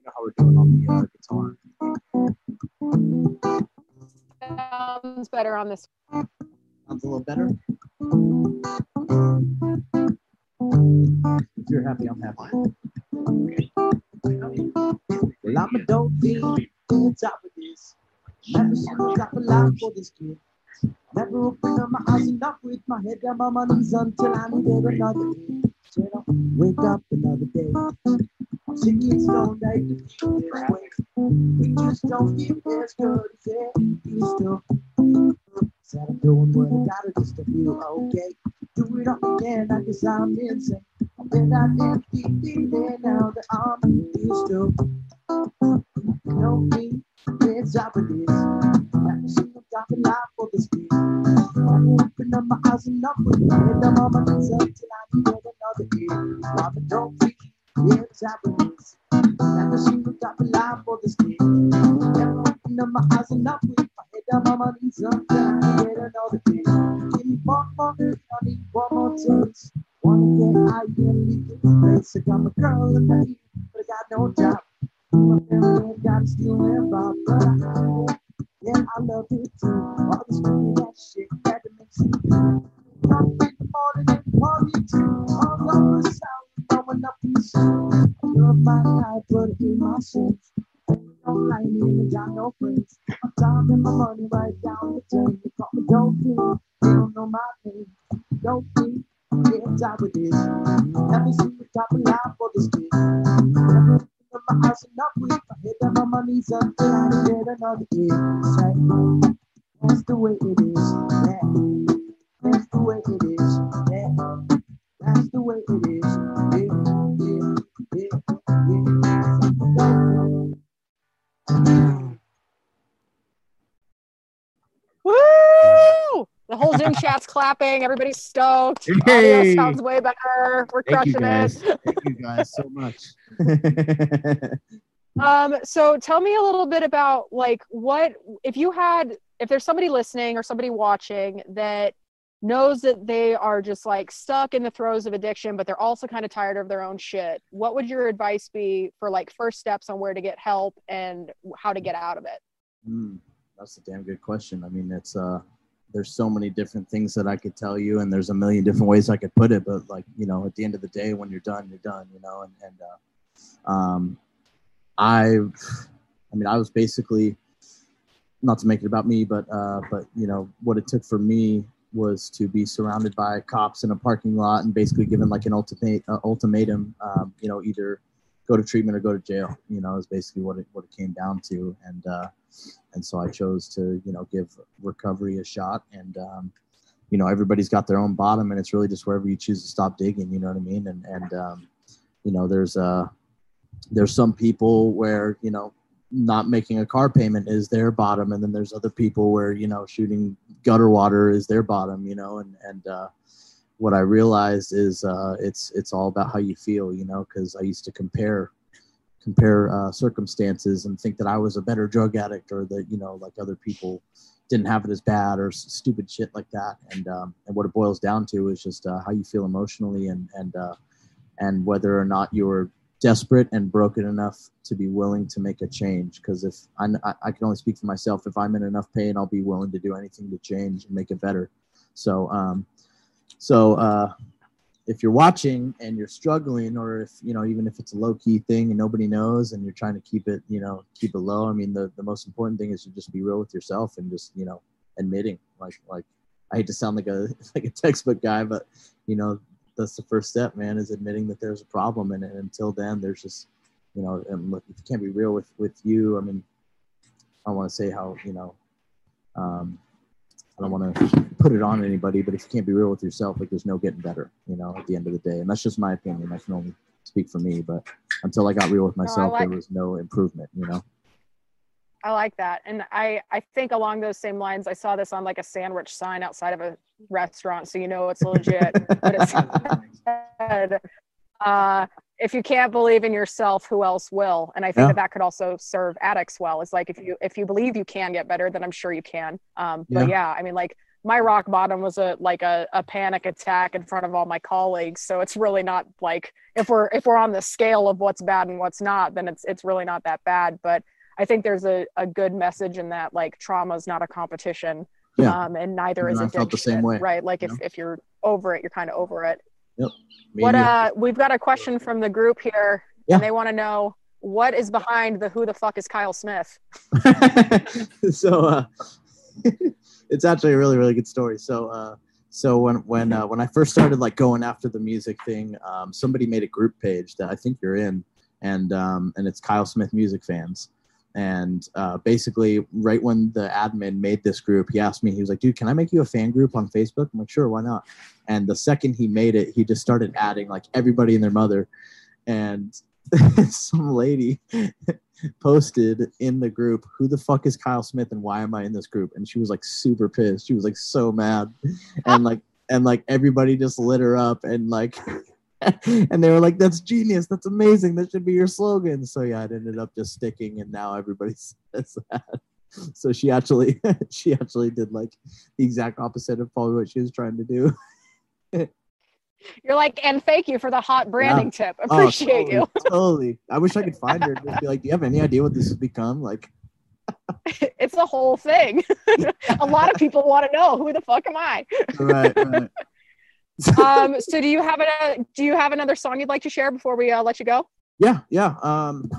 how we're doing on the uh, guitar. Sounds better on this. Sounds a little better. If you're happy, I'm happy. Well, I'm a dope on top of this. Drop a line for this kid. Never open up my eyes enough with my head down on my knees until I needed another day. Said I'll wake up another day. And stoned, to feel this way. We just don't feel as good as it used to. Said I'm doing what I gotta just to feel okay. Do it all again, I guess I'm insane. I've been that empty feeling now that I'm used to. No me, it's up with this. A line for this kid. Never open up my eyes with my head down on my knees until I needed another kid. I'm a dope fiend, yeah, it's up with this. Never seen no drop a line for this kid. Never open up my eyes with my head down on my knees until I needed another kid. Give me one more, I need one more taste. Wanna get high and leave this place. I got my girl in ear, but I got no job. My family ain't got still and rob, but I, yeah, I love it too. All this money, that shit, that it makes me feel. Up in the morning and party too. All over the south, throwing up in the sun. Love my life, but it ain't my sins. Don't like me, and got no friends. Time and my money right down the drain. They call me dopey, they don't know my name. Dopey, yeah, top of this. Never seen the top of life for this kid. My eyes enough with my head down on my knees until I get another kid. Say, that's the way it is. Yeah, that's the way it is. Yeah, that's the way it is. Zoom chat's clapping. Everybody's stoked. Hey. Audio sounds way better. We're Thank crushing it. Thank you guys so much. Um, so tell me a little bit about like what if you had if there's somebody listening or somebody watching that knows that they are just like stuck in the throes of addiction, but they're also kind of tired of their own shit. What would your advice be for like first steps on where to get help and how to get out of it? Mm, that's a damn good question. I mean, it's uh, there's so many different things that I could tell you, and there's a million different ways I could put it. But like, you know, at the end of the day, when you're done, you're done. You know, and and uh, um, I, I mean, I was basically not to make it about me, but uh, but you know, what it took for me was to be surrounded by cops in a parking lot and basically given like an ultimate uh, ultimatum. Um, you know, either go to treatment or go to jail. You know, is basically what it what it came down to, and. Uh, and so I chose to you know give recovery a shot and um, you know everybody's got their own bottom and it's really just wherever you choose to stop digging you know what I mean and and um, you know there's uh there's some people where you know not making a car payment is their bottom and then there's other people where you know shooting gutter water is their bottom you know and and uh, what I realized is uh, it's it's all about how you feel you know because I used to compare compare uh, circumstances and think that I was a better drug addict or that you know like other people didn't have it as bad or stupid shit like that. And um, and what it boils down to is just uh, how you feel emotionally and and uh, and whether or not you're desperate and broken enough to be willing to make a change. Because if I, I I can only speak for myself, if I'm in enough pain, I'll be willing to do anything to change and make it better. So um, so uh, if you're watching and you're struggling or if you know even if it's a low key thing and nobody knows and you're trying to keep it you know keep it low i mean the, the most important thing is to just be real with yourself and just you know admitting like like i hate to sound like a like a textbook guy but you know that's the first step man is admitting that there's a problem. And, and until then there's just you know and look if you can't be real with with you i mean i want to say how you know um I don't want to put it on anybody, but if you can't be real with yourself, like there's no getting better, you know, at the end of the day. And that's just my opinion. I can only speak for me, but until I got real with myself, like- there was no improvement, you know? I like that. And I, I think along those same lines, I saw this on like a sandwich sign outside of a restaurant. So you know it's legit. but it said, uh, if you can't believe in yourself, who else will? And I think Yeah. that that could also serve addicts well. It's like if you if you believe you can get better, then I'm sure you can. Um, but yeah, I mean, like my rock bottom was a like a, a panic attack in front of all my colleagues. So it's really not like if we're if we're on the scale of what's bad and what's not, then it's it's really not that bad. But I think there's a, a good message in that like trauma is not a competition. Yeah. Um, and neither And is I addiction. felt the same way, Right. Like if, know? if you're over it, you're kind of over it. Me What uh we've got a question from the group here Yeah. and they want to know what is behind the who the fuck is Kyle Smith? so uh, it's actually a really really good story. So uh, so when when uh, when I first started like going after the music thing, um, somebody made a group page that I think you're in, and um, and it's Kyle Smith music fans. And uh, basically, right when the admin made this group, he asked me, he was like, "Dude, can I make you a fan group on Facebook?" I'm like, "Sure, why not?" And the second he made it, he just started adding like everybody and their mother, and some lady posted in the group, "Who the fuck is Kyle Smith and why am I in this group?" And she was like super pissed. She was like so mad, and like and like everybody just lit her up and like. and they were like, "That's genius! That's amazing! That should be your slogan." So yeah, it ended up just sticking, and now everybody says that. So she actually, she actually did like the exact opposite of probably what she was trying to do. You're like, and thank you for the hot branding tip. Oh, Appreciate totally, Totally. I wish I could find her and just be like, "Do you have any idea what this has become?" Like. It's the whole thing. a lot of people want to know who the fuck am I? right, right. Um, so do you have a do you have another song you'd like to share before we uh, let you go? Yeah, yeah. Um,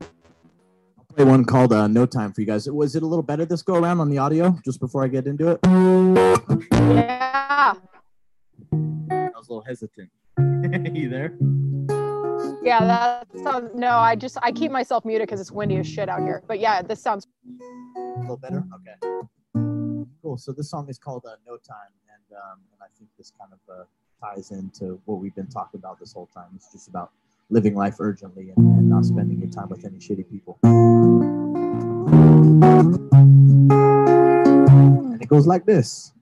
I'll play one called uh, "No Time" for you guys. Was it a little better this go around on the audio? Just before I get into it, Yeah. I was a little hesitant. you there? Yeah, that sounds no, I just I keep myself muted because it's windy as shit out here. But yeah, this sounds A little better. Okay. Cool. So this song is called uh, "No Time," and um, and I think this kind of uh, ties into what we've been talking about this whole time. It's just about living life urgently and, and not spending your time with any shitty people. And it goes like this.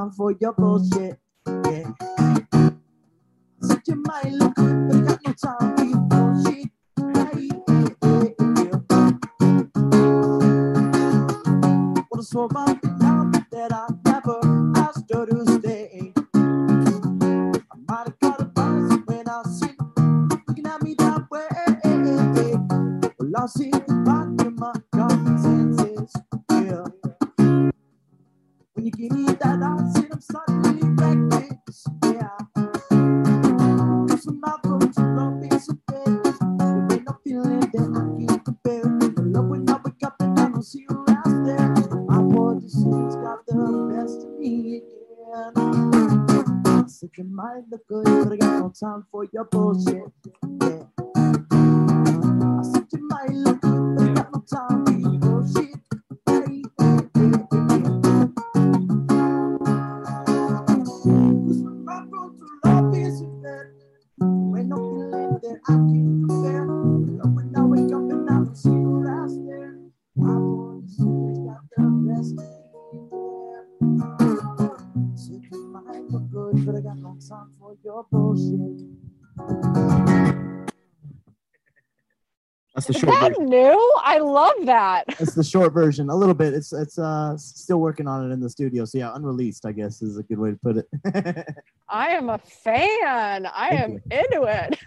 Time for your bullshit. Again. I said you might look good, but I got no time for your bullshit. Yeah. I said you might look good, but I got no time for your bullshit. The short that version. new? I love that. It's the short version. A little bit. It's it's uh still working on it in the studio. So yeah, unreleased, I guess, is a good way to put it. I am a fan. I Thank am you. into it.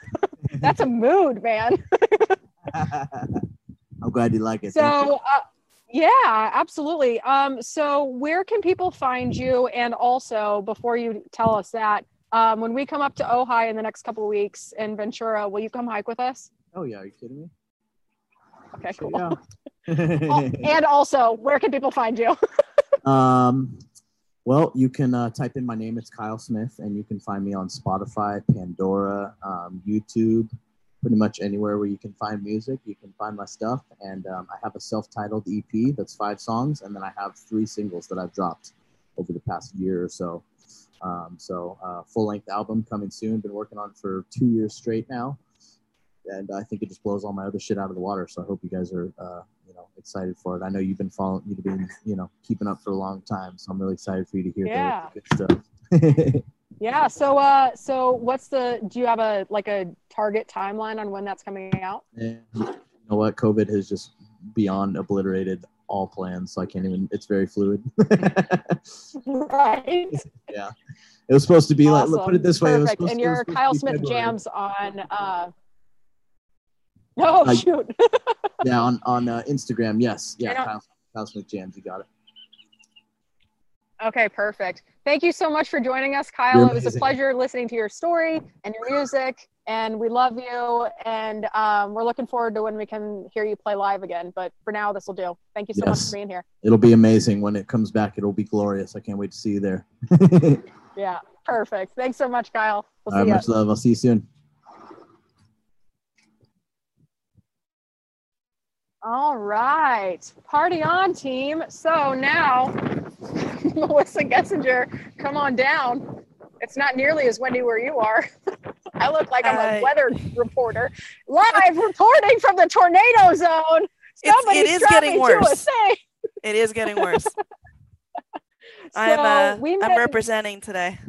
That's a mood, man. I'm glad you like it. So, uh, yeah, absolutely. Um, so where can people find you? And also, before you tell us that, um, when we come up to Ojai in the next couple of weeks in Ventura, will you come hike with us? Oh yeah, are you kidding me? Okay, cool. Oh, and also, where can people find you? Um, well, you can uh, type in my name. It's Kyle Smith, and you can find me on Spotify, Pandora, um, YouTube, pretty much anywhere where you can find music. You can find my stuff, and um, I have a self-titled EP that's five songs, and then I have three singles that I've dropped over the past year or so. Um, so, uh, full-length album coming soon. Been working on it for two years straight now, and I think it just blows all my other shit out of the water. So I hope you guys are, uh, you know, excited for it. I know you've been following, you've been, you know, keeping up for a long time. So I'm really excited for you to hear Yeah. the good stuff. Yeah. So, uh, so what's the? Do you have a like a target timeline on when that's coming out? And you know what? COVID has just beyond obliterated all plans. So I can't even. It's very fluid. Right. Yeah. It was supposed to be like. Look, put it this way. Perfect. And your Kyle Smith February. jams on. uh Oh Uh, shoot. Yeah, on on uh, Instagram. Yes. Yeah. Kyle, Kyle Smith jams. You got it. Okay, perfect. Thank you so much for joining us, Kyle. You're It was a pleasure listening to your story and your music, and we love you. And um, we're looking forward to when we can hear you play live again. But for now, this will do. Thank you so much for being here. It'll be amazing when it comes back. It'll be glorious. I can't wait to see you there. Yeah, perfect. Thanks so much, Kyle. We'll All right, see you. much love. I'll see you soon. All right, party on, team. So now, Melissa Gessinger, come on down. It's not nearly as windy where you are. I look like I'm a weather reporter, live reporting from the tornado zone. It's- Somebody it is getting worse. It is getting worse. So I'm uh, we I'm representing today.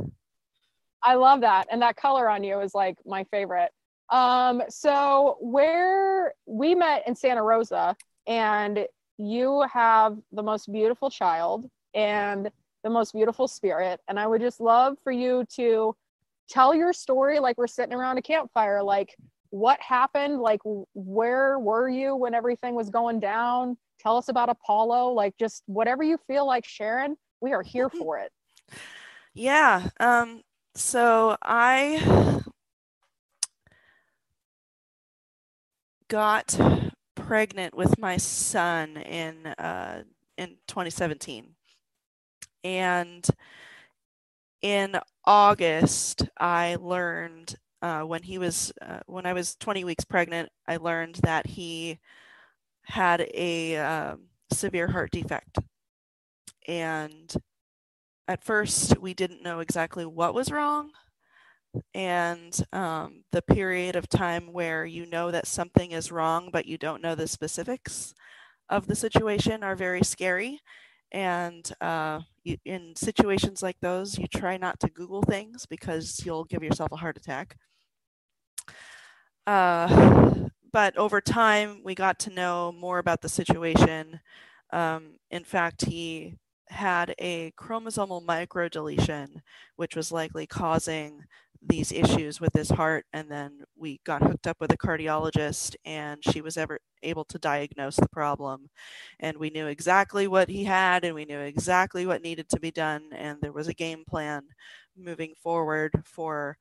I love that. And that color on you is like my favorite. Um, so where we met in Santa Rosa and you have the most beautiful child and the most beautiful spirit. And I would just love for you to tell your story like we're sitting around a campfire, like what happened, like where were you when everything was going down? Tell us about Apollo, like just whatever you feel like sharing, we are here for it. Yeah. Um, so I got pregnant with my son in uh, in 2017, and in August I learned uh, when he was uh, when I was 20 weeks pregnant, I learned that he had a um, severe heart defect, and at first we didn't know exactly what was wrong and um, the period of time where you know that something is wrong but you don't know the specifics of the situation are very scary. And uh, you, in situations like those you try not to google things because you'll give yourself a heart attack. Uh, but over time we got to know more about the situation. Um, in fact he had a chromosomal microdeletion, which was likely causing these issues with his heart. And then we got hooked up with a cardiologist, and she was ever able to diagnose the problem. And we knew exactly what he had, and we knew exactly what needed to be done. And there was a game plan moving forward for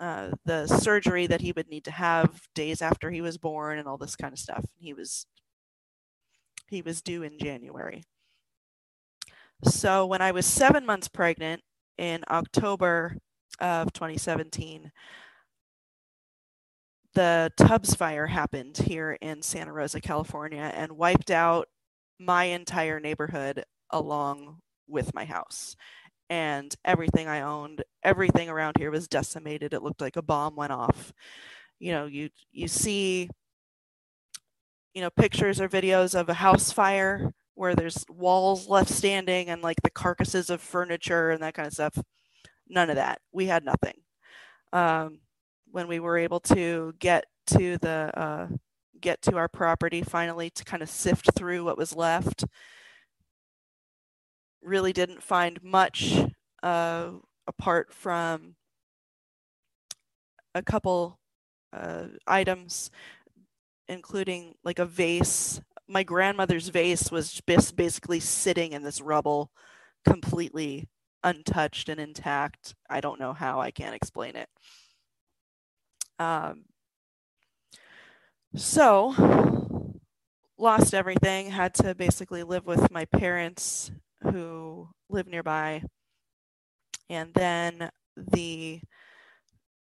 uh, the surgery that he would need to have days after he was born, and all this kind of stuff. He was he was due in January. So when I was seven months pregnant in October of 2017, the Tubbs fire happened here in Santa Rosa, California, and wiped out my entire neighborhood along with my house. And everything I owned, everything around here was decimated. It looked like a bomb went off. You know, you you see, you know, pictures or videos of a house fire where there's walls left standing and like the carcasses of furniture and that kind of stuff. None of that. We had nothing. Um, when we were able to get to the uh, get to our property finally to kind of sift through what was left, really didn't find much uh, apart from a couple uh, items, including like a vase my grandmother's vase was just basically sitting in this rubble, completely untouched and intact. I don't know how. I can't explain it. Um, so, lost everything. Had to basically live with my parents who live nearby. And then the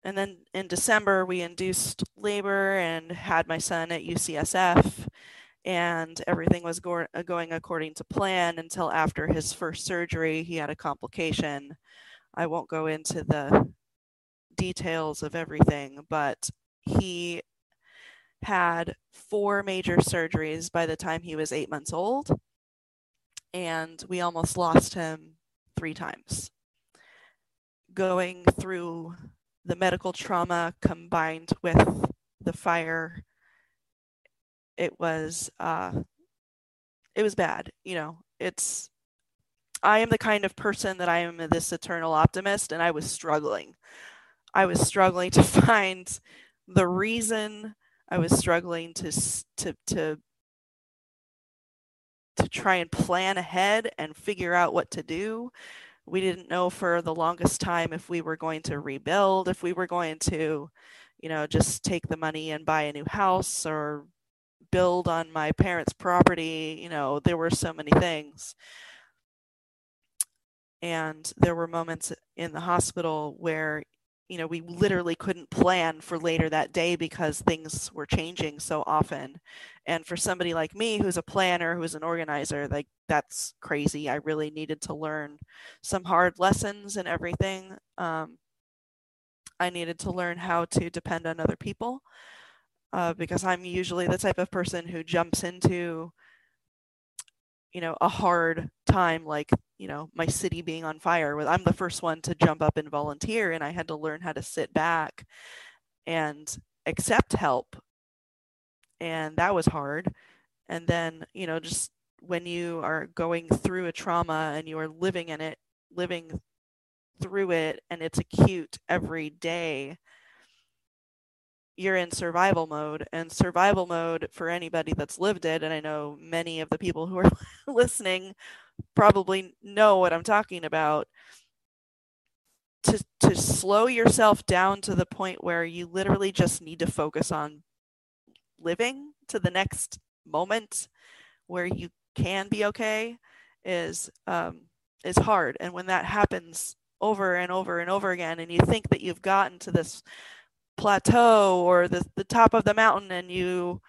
and then in December we induced labor and had my son at UCSF and everything was go- uh, going according to plan until after his first surgery he had a complication. I won't go into the details of everything but he had four major surgeries by the time he was eight months old and we almost lost him three times. Going through the medical trauma combined with the fire it was uh, it was bad. You know, it's I am the kind of person that I am this eternal optimist, and I was struggling. I was struggling to find the reason. I was struggling to to to to try and plan ahead and figure out what to do. We didn't know for the longest time if we were going to rebuild, if we were going to, you know, just take the money and buy a new house or build on my parents' property. You know, there were so many things. And there were moments in the hospital where, you know, we literally couldn't plan for later that day because things were changing so often. And for somebody like me who's a planner, who's an organizer, like that's crazy. I really needed to learn some hard lessons and everything. Um, I needed to learn how to depend on other people uh, because I'm usually the type of person who jumps into, you know, a hard time like you know my city being on fire i'm the first one to jump up and volunteer and i had to learn how to sit back and accept help. And that was hard. And then you know just when you are going through a trauma and you are living in it living through it and it's acute every day you're in survival mode and survival mode for anybody that's lived it and i know many of the people who are listening probably know what i'm talking about to to slow yourself down to the point where you literally just need to focus on living to the next moment where you can be okay is um, is hard. And when that happens over and over and over again and you think that you've gotten to this plateau or the, the top of the mountain and you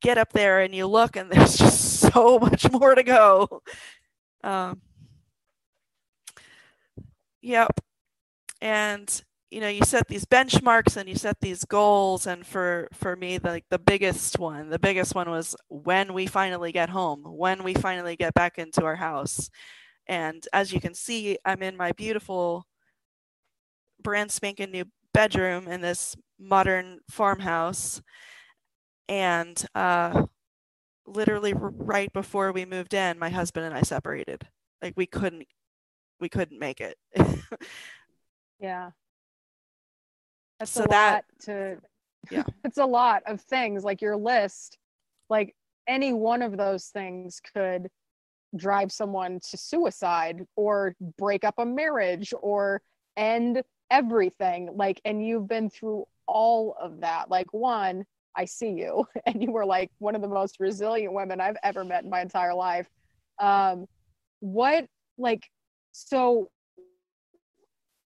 get up there and you look and there's just so much more to go. Um, yep. And you know you set these benchmarks and you set these goals and for for me the, like the biggest one the biggest one was when we finally get home when we finally get back into our house. And as you can see i'm in my beautiful brand spanking new bedroom in this modern farmhouse. And uh literally right before we moved in my husband and i separated. Like we couldn't we couldn't make it. Yeah. That's So that- to Yeah. it's a lot of things. Like your list like any one of those things could drive someone to suicide or break up a marriage or end everything. Like and you've been through all of that. Like one I see you and you were like one of the most resilient women I've ever met in my entire life. Um what like so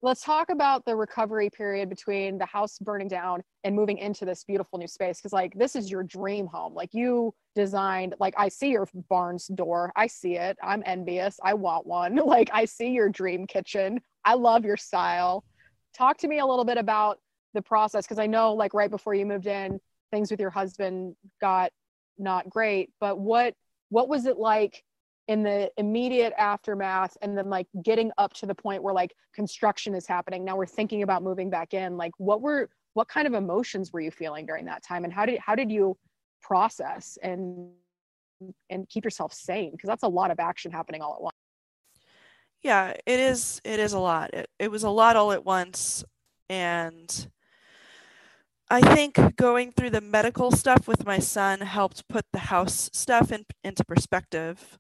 let's talk about the recovery period between the house burning down and moving into this beautiful new space because like this is your dream home. Like you designed like i see your barn's door. I see it. I'm envious. I want one. Like i see your dream kitchen. I love your style. Talk to me a little bit about the process because i know like right before you moved in things with your husband got not great but what what was it like in the immediate aftermath and then like getting up to the point where like construction is happening now we're thinking about moving back in like what were what kind of emotions were you feeling during that time? And how did how did you process and and keep yourself sane? Because that's a lot of action happening all at once. Yeah it is it is a lot. It, it was a lot all at once and i think going through the medical stuff with my son helped put the house stuff in, into perspective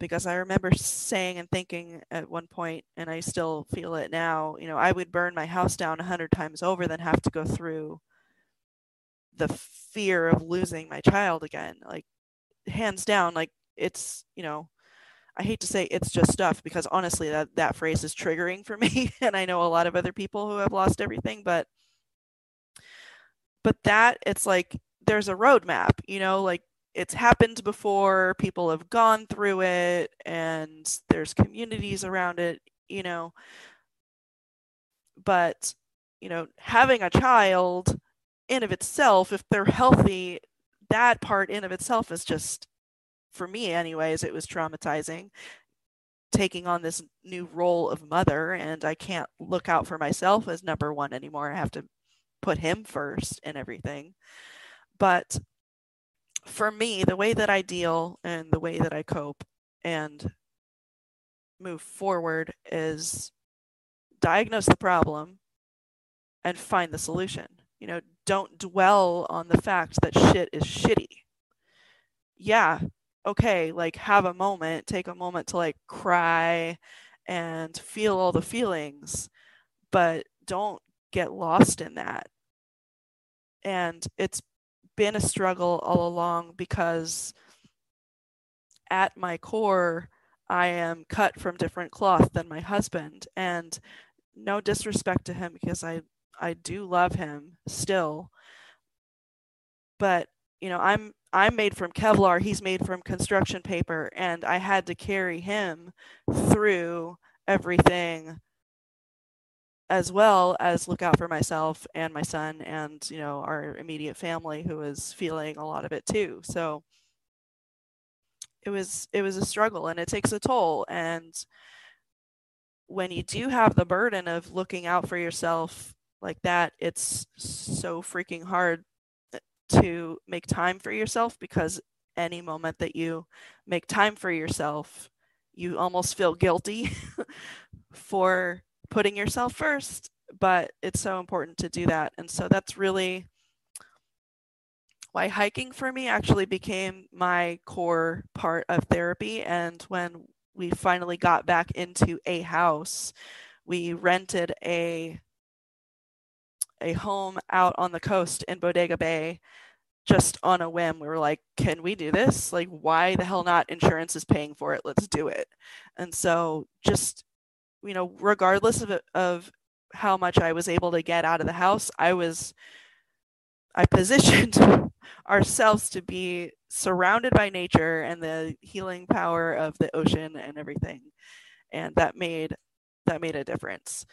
because i remember saying and thinking at one point and i still feel it now you know i would burn my house down a hundred times over than have to go through the fear of losing my child again like hands down like it's you know I hate to say it's just stuff because honestly that that phrase is triggering for me and I know a lot of other people who have lost everything but but that it's like there's a roadmap you know like it's happened before people have gone through it and there's communities around it you know. But you know having a child in of itself if they're healthy that part in of itself is just for me anyways it was traumatizing taking on this new role of mother and i can't look out for myself as number one anymore. I have to put him first and everything. But for me the way that i deal and the way that i cope and move forward is diagnose the problem and find the solution. You know don't dwell on the fact that shit is shitty. Yeah okay, like have a moment, take a moment to like cry and feel all the feelings, but don't get lost in that. And it's been a struggle all along because at my core, I am cut from different cloth than my husband. And no disrespect to him because I, I do love him still. But, you know, I'm I'm made from Kevlar, he's made from construction paper, and I had to carry him through everything as well as look out for myself and my son and you know our immediate family who is feeling a lot of it too. So it was it was a struggle and it takes a toll. And when you do have the burden of looking out for yourself like that it's so freaking hard uh, to make time for yourself because any moment that you make time for yourself you almost feel guilty for putting yourself first but it's so important to do that and so that's really why hiking for me actually became my core part of therapy. And when we finally got back into a house, we rented a a home out on the coast in Bodega Bay just on a whim. We were like, can we do this? Like, why the hell not? Insurance is paying for it. Let's do it. And so, just, you know, regardless of, of how much I was able to get out of the house, I was I positioned ourselves to be surrounded by nature and the healing power of the ocean and everything. And that made that made a difference.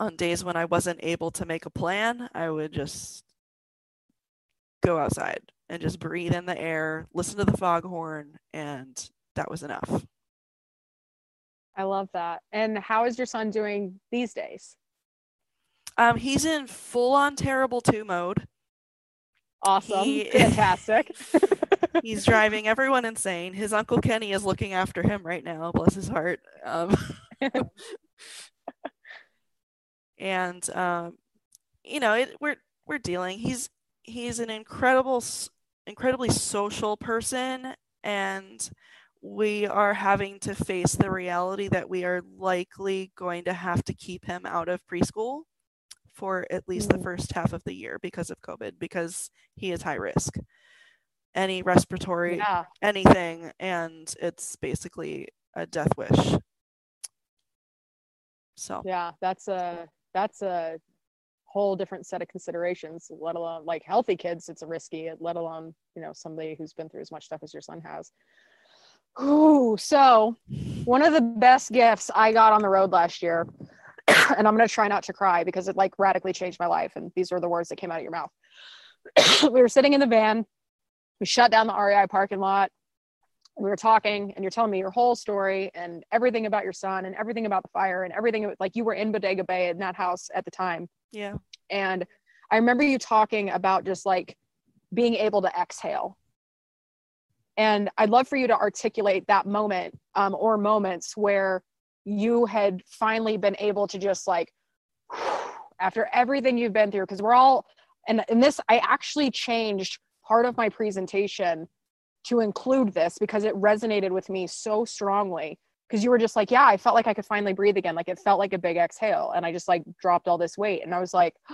On days when I wasn't able to make a plan, I would just go outside and just breathe in the air, listen to the foghorn, and that was enough. I love that. And how is your son doing these days? Um, he's in full on terrible two mode. Awesome. He- Fantastic. He's driving everyone insane. His uncle Kenny is looking after him right now. Bless his heart. Um, and um, you know, it, we're we're dealing. He's he's an incredible, incredibly social person, and we are having to face the reality that we are likely going to have to keep him out of preschool for at least the Mm. first half of the year because of COVID, because he is high risk. Any respiratory, yeah. anything, and it's basically a death wish. So, Yeah. That's a that's a whole different set of considerations, let alone like healthy kids, it's a risky, let alone, you know, somebody who's been through as much stuff as your son has. Ooh, so one of the best gifts I got on the road last year, and I'm gonna try not to cry because it like radically changed my life. And these were the words that came out of your mouth. we were sitting in the van, we shut down the REI parking lot. We were talking, and you're telling me your whole story and everything about your son and everything about the fire and everything like you were in Bodega Bay in that house at the time. yeah. And I remember you talking about just like being able to exhale. And I'd love for you to articulate that moment um, or moments where you had finally been able to just like, after everything you've been through, because we're all, and in this, I actually changed part of my presentation to include this because it resonated with me so strongly because you were just like, yeah, I felt like I could finally breathe again. Like it felt like a big exhale. And I just like dropped all this weight. And I was like,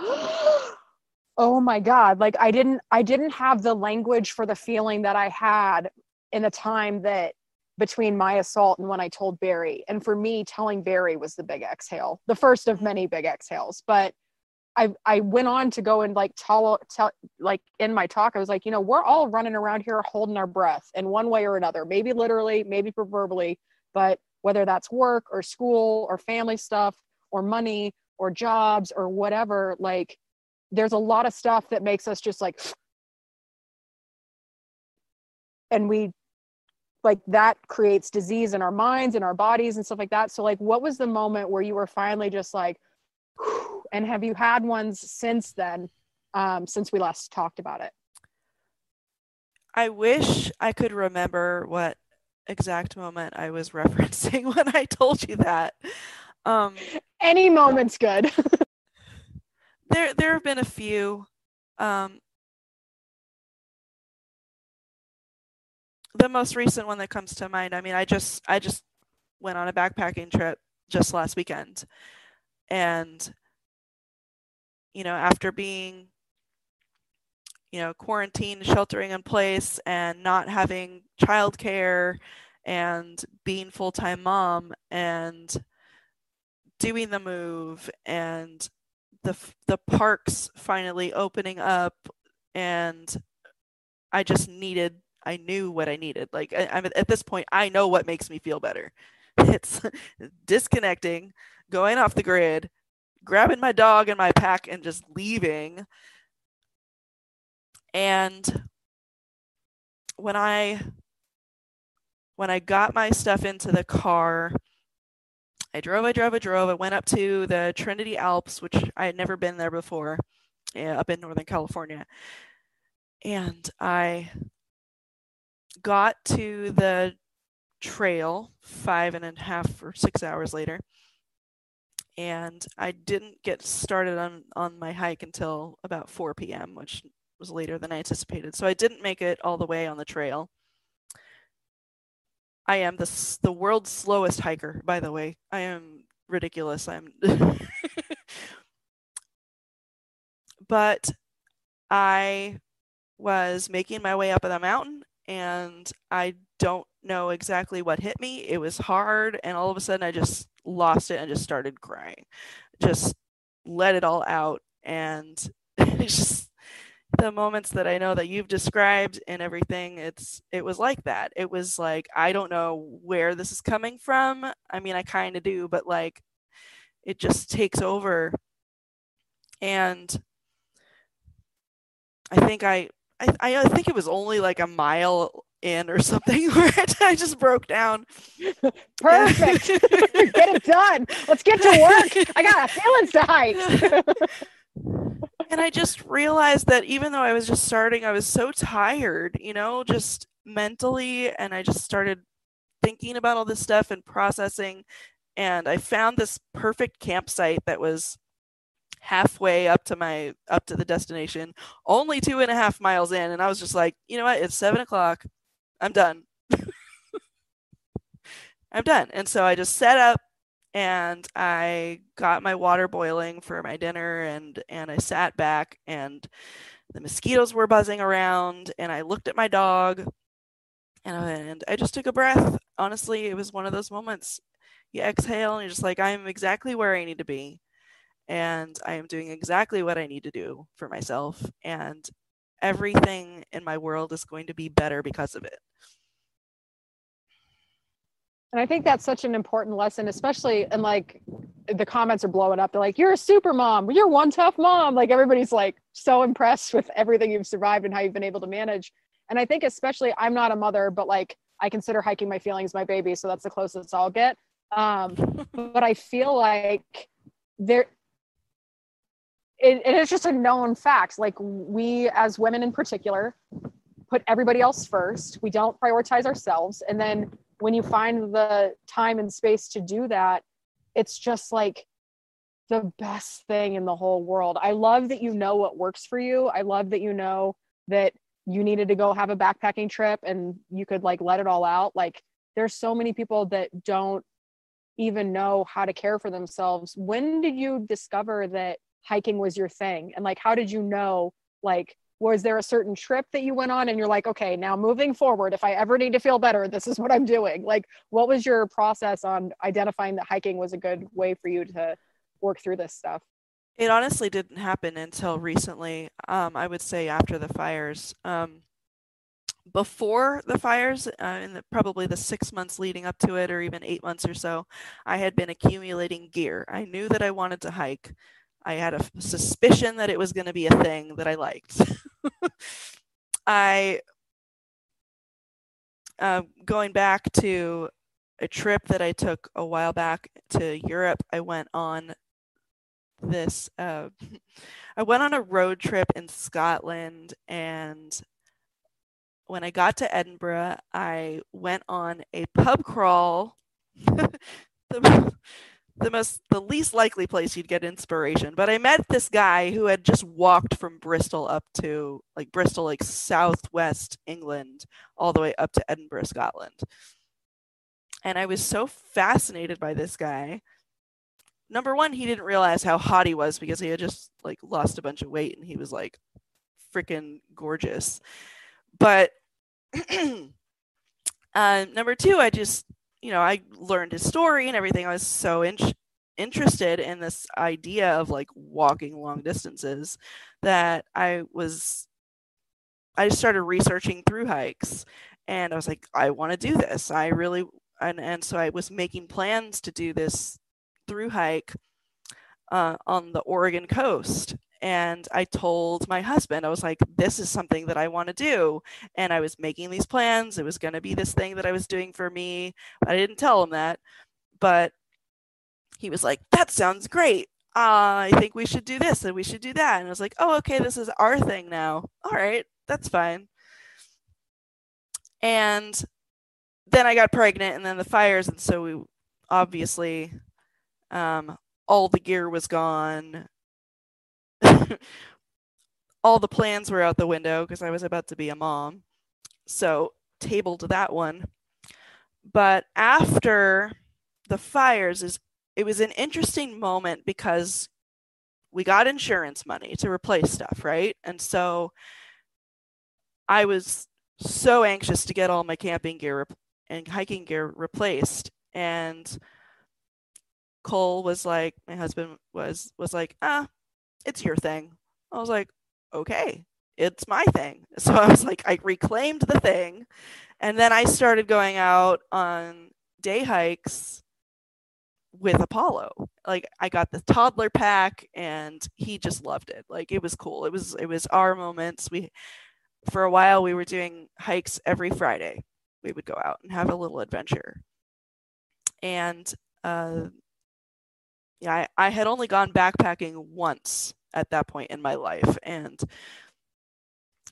oh my God. Like I didn't, I didn't have the language for the feeling that I had in the time that between my assault and when I told Barry. And for me, telling Barry was the big exhale, the first of many big exhales. But I, I went on to go and like tell, tell like in my talk, I was like, you know, we're all running around here holding our breath in one way or another, maybe literally, maybe proverbially but whether that's work or school or family stuff or money or jobs or whatever, like there's a lot of stuff that makes us just like, and we like that creates disease in our minds and our bodies and stuff like that. So, like, what was the moment where you were finally just like, and have you had ones since then, um, since we last talked about it? I wish I could remember what exact moment I was referencing when I told you that. Um, Any moment's good. there, there have been a few. Um, the most recent one that comes to mind. I mean, I just, I just went on a backpacking trip just last weekend, and you know, after being you know, quarantine, sheltering in place, and not having childcare, and being full time mom, and doing the move, and the the parks finally opening up, and I just needed. I knew what I needed. Like I, I'm at this point, I know what makes me feel better. It's disconnecting, going off the grid, grabbing my dog and my pack, and just leaving and when I when I got my stuff into the car, I drove, I drove, I drove. I went up to the Trinity Alps, which I had never been there before, yeah, up in Northern California. And I got to the trail five and a half or six hours later. And I didn't get started on, on my hike until about 4 p.m., which was later than I anticipated. So I didn't make it all the way on the trail. I am the the world's slowest hiker, by the way. I am ridiculous. I'm but I was making my way up the mountain and I don't know exactly what hit me. It was hard and all of a sudden I just lost it and just started crying. Just let it all out and just the moments that I know that you've described and everything, it's it was like that. It was like I don't know where this is coming from. I mean, I kind of do, but like it just takes over. And I think I I I think it was only like a mile in or something where I just broke down. Perfect. get it done. Let's get to work. I got feelings to hike. And I just realized that even though I was just starting, I was so tired, you know, just mentally. And I just started thinking about all this stuff and processing. And I found this perfect campsite that was halfway up to my up to the destination, only two and a half miles in. And I was just like, you know what? It's seven o'clock. I'm done. I'm done. And so I just set up and I got my water boiling for my dinner and and I sat back and the mosquitoes were buzzing around and I looked at my dog and I, and I just took a breath. Honestly, it was one of those moments. You exhale and you're just like, I'm exactly where I need to be. And I am doing exactly what I need to do for myself. And everything in my world is going to be better because of it. And I think that's such an important lesson, especially and like the comments are blowing up. They're like, "You're a super mom. You're one tough mom." Like everybody's like so impressed with everything you've survived and how you've been able to manage. And I think especially I'm not a mother, but like I consider hiking my feelings my baby, so that's the closest I'll get. Um, but I feel like there it, it is just a known fact. Like we as women in particular put everybody else first. We don't prioritize ourselves. And then when you find the time and space to do that, it's just like the best thing in the whole world. I love that you know what works for you. I love that you know that you needed to go have a backpacking trip and you could like let it all out. Like there's so many people that don't even know how to care for themselves. When did you discover that hiking was your thing? And like how did you know like was there a certain trip that you went on and you're like okay now moving forward if i ever need to feel better this is what i'm doing like what was your process on identifying that hiking was a good way for you to work through this stuff It honestly didn't happen until recently. Um, I would say after the fires. Um, before the fires, uh, in the, probably the six months leading up to it, or even eight months or so, I had been accumulating gear. I knew that I wanted to hike. I had a suspicion that it was going to be a thing that I liked. I, uh, going back to a trip that I took a while back to Europe, I went on this. Uh, I went on a road trip in Scotland, and when I got to Edinburgh, I went on a pub crawl. the, the most, the least likely place you'd get inspiration. But I met this guy who had just walked from Bristol up to like Bristol, like southwest England, all the way up to Edinburgh, Scotland. And I was so fascinated by this guy number one, he didn't realize how hot he was because he had just like lost a bunch of weight and he was like freaking gorgeous. But uh, number two, I just, you know, I learned his story and everything. I was so in- interested in this idea of like walking long distances that I was, I just started researching through hikes and I was like, I want to do this. I really, and, and so I was making plans to do this through hike uh, on the Oregon coast. And I told my husband, I was like, this is something that I want to do. And I was making these plans. It was going to be this thing that I was doing for me. I didn't tell him that. But he was like, that sounds great. Uh, I think we should do this and we should do that. And I was like, oh, okay, this is our thing now. All right, that's fine. And then I got pregnant and then the fires. And so we obviously, um, all the gear was gone all the plans were out the window because I was about to be a mom. So, tabled that one. But after the fires is it was an interesting moment because we got insurance money to replace stuff, right? And so I was so anxious to get all my camping gear and hiking gear replaced and Cole was like my husband was was like, "Ah, it's your thing. I was like, okay, it's my thing. So I was like, I reclaimed the thing. And then I started going out on day hikes with Apollo. Like I got the toddler pack and he just loved it. Like it was cool. It was it was our moments. We for a while we were doing hikes every Friday. We would go out and have a little adventure. And uh yeah, I, I had only gone backpacking once at that point in my life and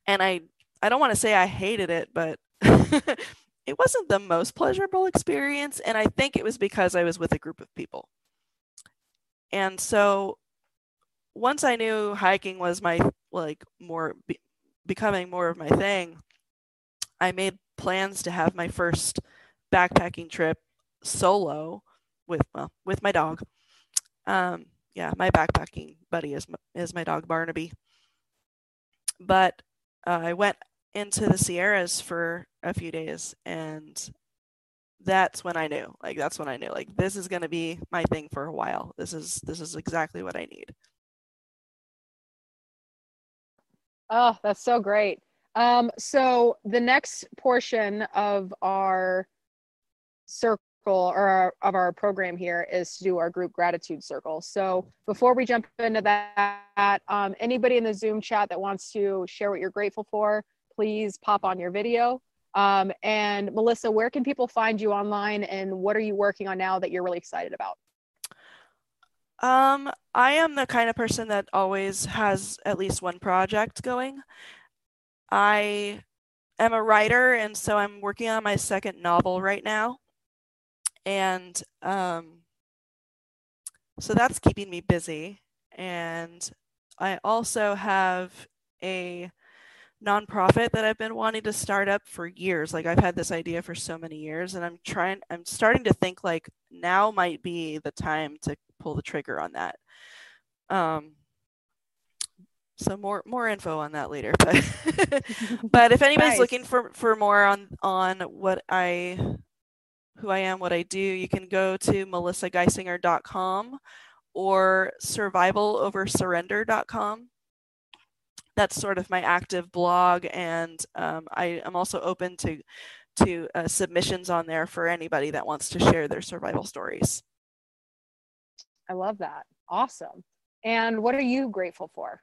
and I I don't want to say I hated it, but it wasn't the most pleasurable experience and I think it was because I was with a group of people. And so once I knew hiking was my like more be, becoming more of my thing, I made plans to have my first backpacking trip solo with well with my dog um, yeah, my backpacking buddy is my, is my dog Barnaby. But uh, I went into the Sierras for a few days, and that's when I knew. Like that's when I knew. Like this is going to be my thing for a while. This is this is exactly what I need. Oh, that's so great. Um, so the next portion of our circle or our, of our program here is to do our group gratitude circle. So before we jump into that, um, anybody in the Zoom chat that wants to share what you're grateful for, please pop on your video. Um, and Melissa, where can people find you online and what are you working on now that you're really excited about? Um, I am the kind of person that always has at least one project going. I am a writer, and so I'm working on my second novel right now and um, so that's keeping me busy. And I also have a nonprofit that I've been wanting to start up for years. Like I've had this idea for so many years, and I'm trying. I'm starting to think like now might be the time to pull the trigger on that. Um, so more more info on that later. But but if anybody's Nice. looking for for more on on what I who I am, what I do, you can go to melissageisinger.com or survivaloversurrender.com. That's sort of my active blog, and um, I am also open to to uh, submissions on there for anybody that wants to share their survival stories. I love that. Awesome. And what are you grateful for?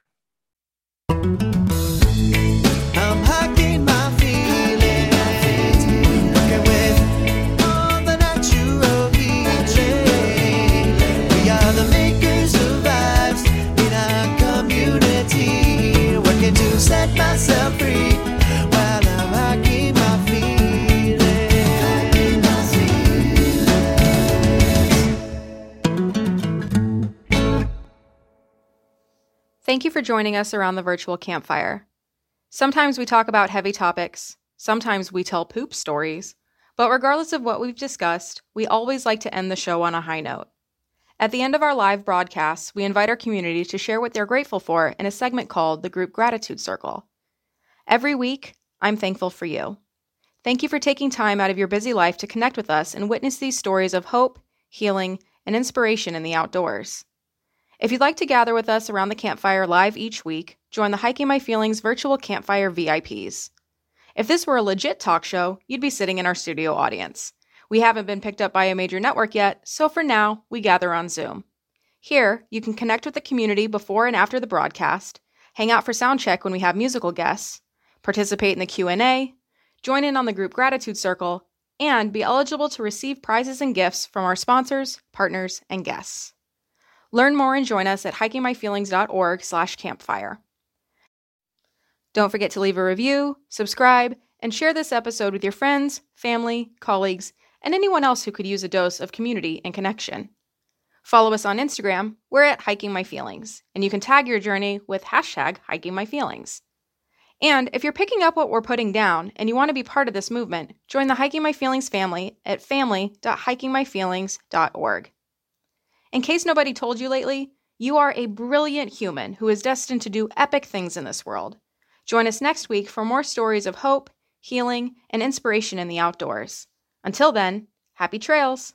Thank you for joining us around the virtual campfire. Sometimes we talk about heavy topics, sometimes we tell poop stories, but regardless of what we've discussed, we always like to end the show on a high note. At the end of our live broadcasts, we invite our community to share what they're grateful for in a segment called the Group Gratitude Circle. Every week, I'm thankful for you. Thank you for taking time out of your busy life to connect with us and witness these stories of hope, healing, and inspiration in the outdoors. If you'd like to gather with us around the campfire live each week, join the Hiking My Feelings virtual campfire VIPs. If this were a legit talk show, you'd be sitting in our studio audience. We haven't been picked up by a major network yet, so for now, we gather on Zoom. Here, you can connect with the community before and after the broadcast, hang out for sound check when we have musical guests, participate in the Q&A, join in on the group gratitude circle, and be eligible to receive prizes and gifts from our sponsors, partners, and guests. Learn more and join us at hikingmyfeelings.org slash campfire. Don't forget to leave a review, subscribe, and share this episode with your friends, family, colleagues, and anyone else who could use a dose of community and connection. Follow us on Instagram. We're at Hiking My Feelings, and you can tag your journey with hashtag Hiking My Feelings. And if you're picking up what we're putting down and you want to be part of this movement, join the Hiking My Feelings family at family.hikingmyfeelings.org. In case nobody told you lately, you are a brilliant human who is destined to do epic things in this world. Join us next week for more stories of hope, healing, and inspiration in the outdoors. Until then, happy trails!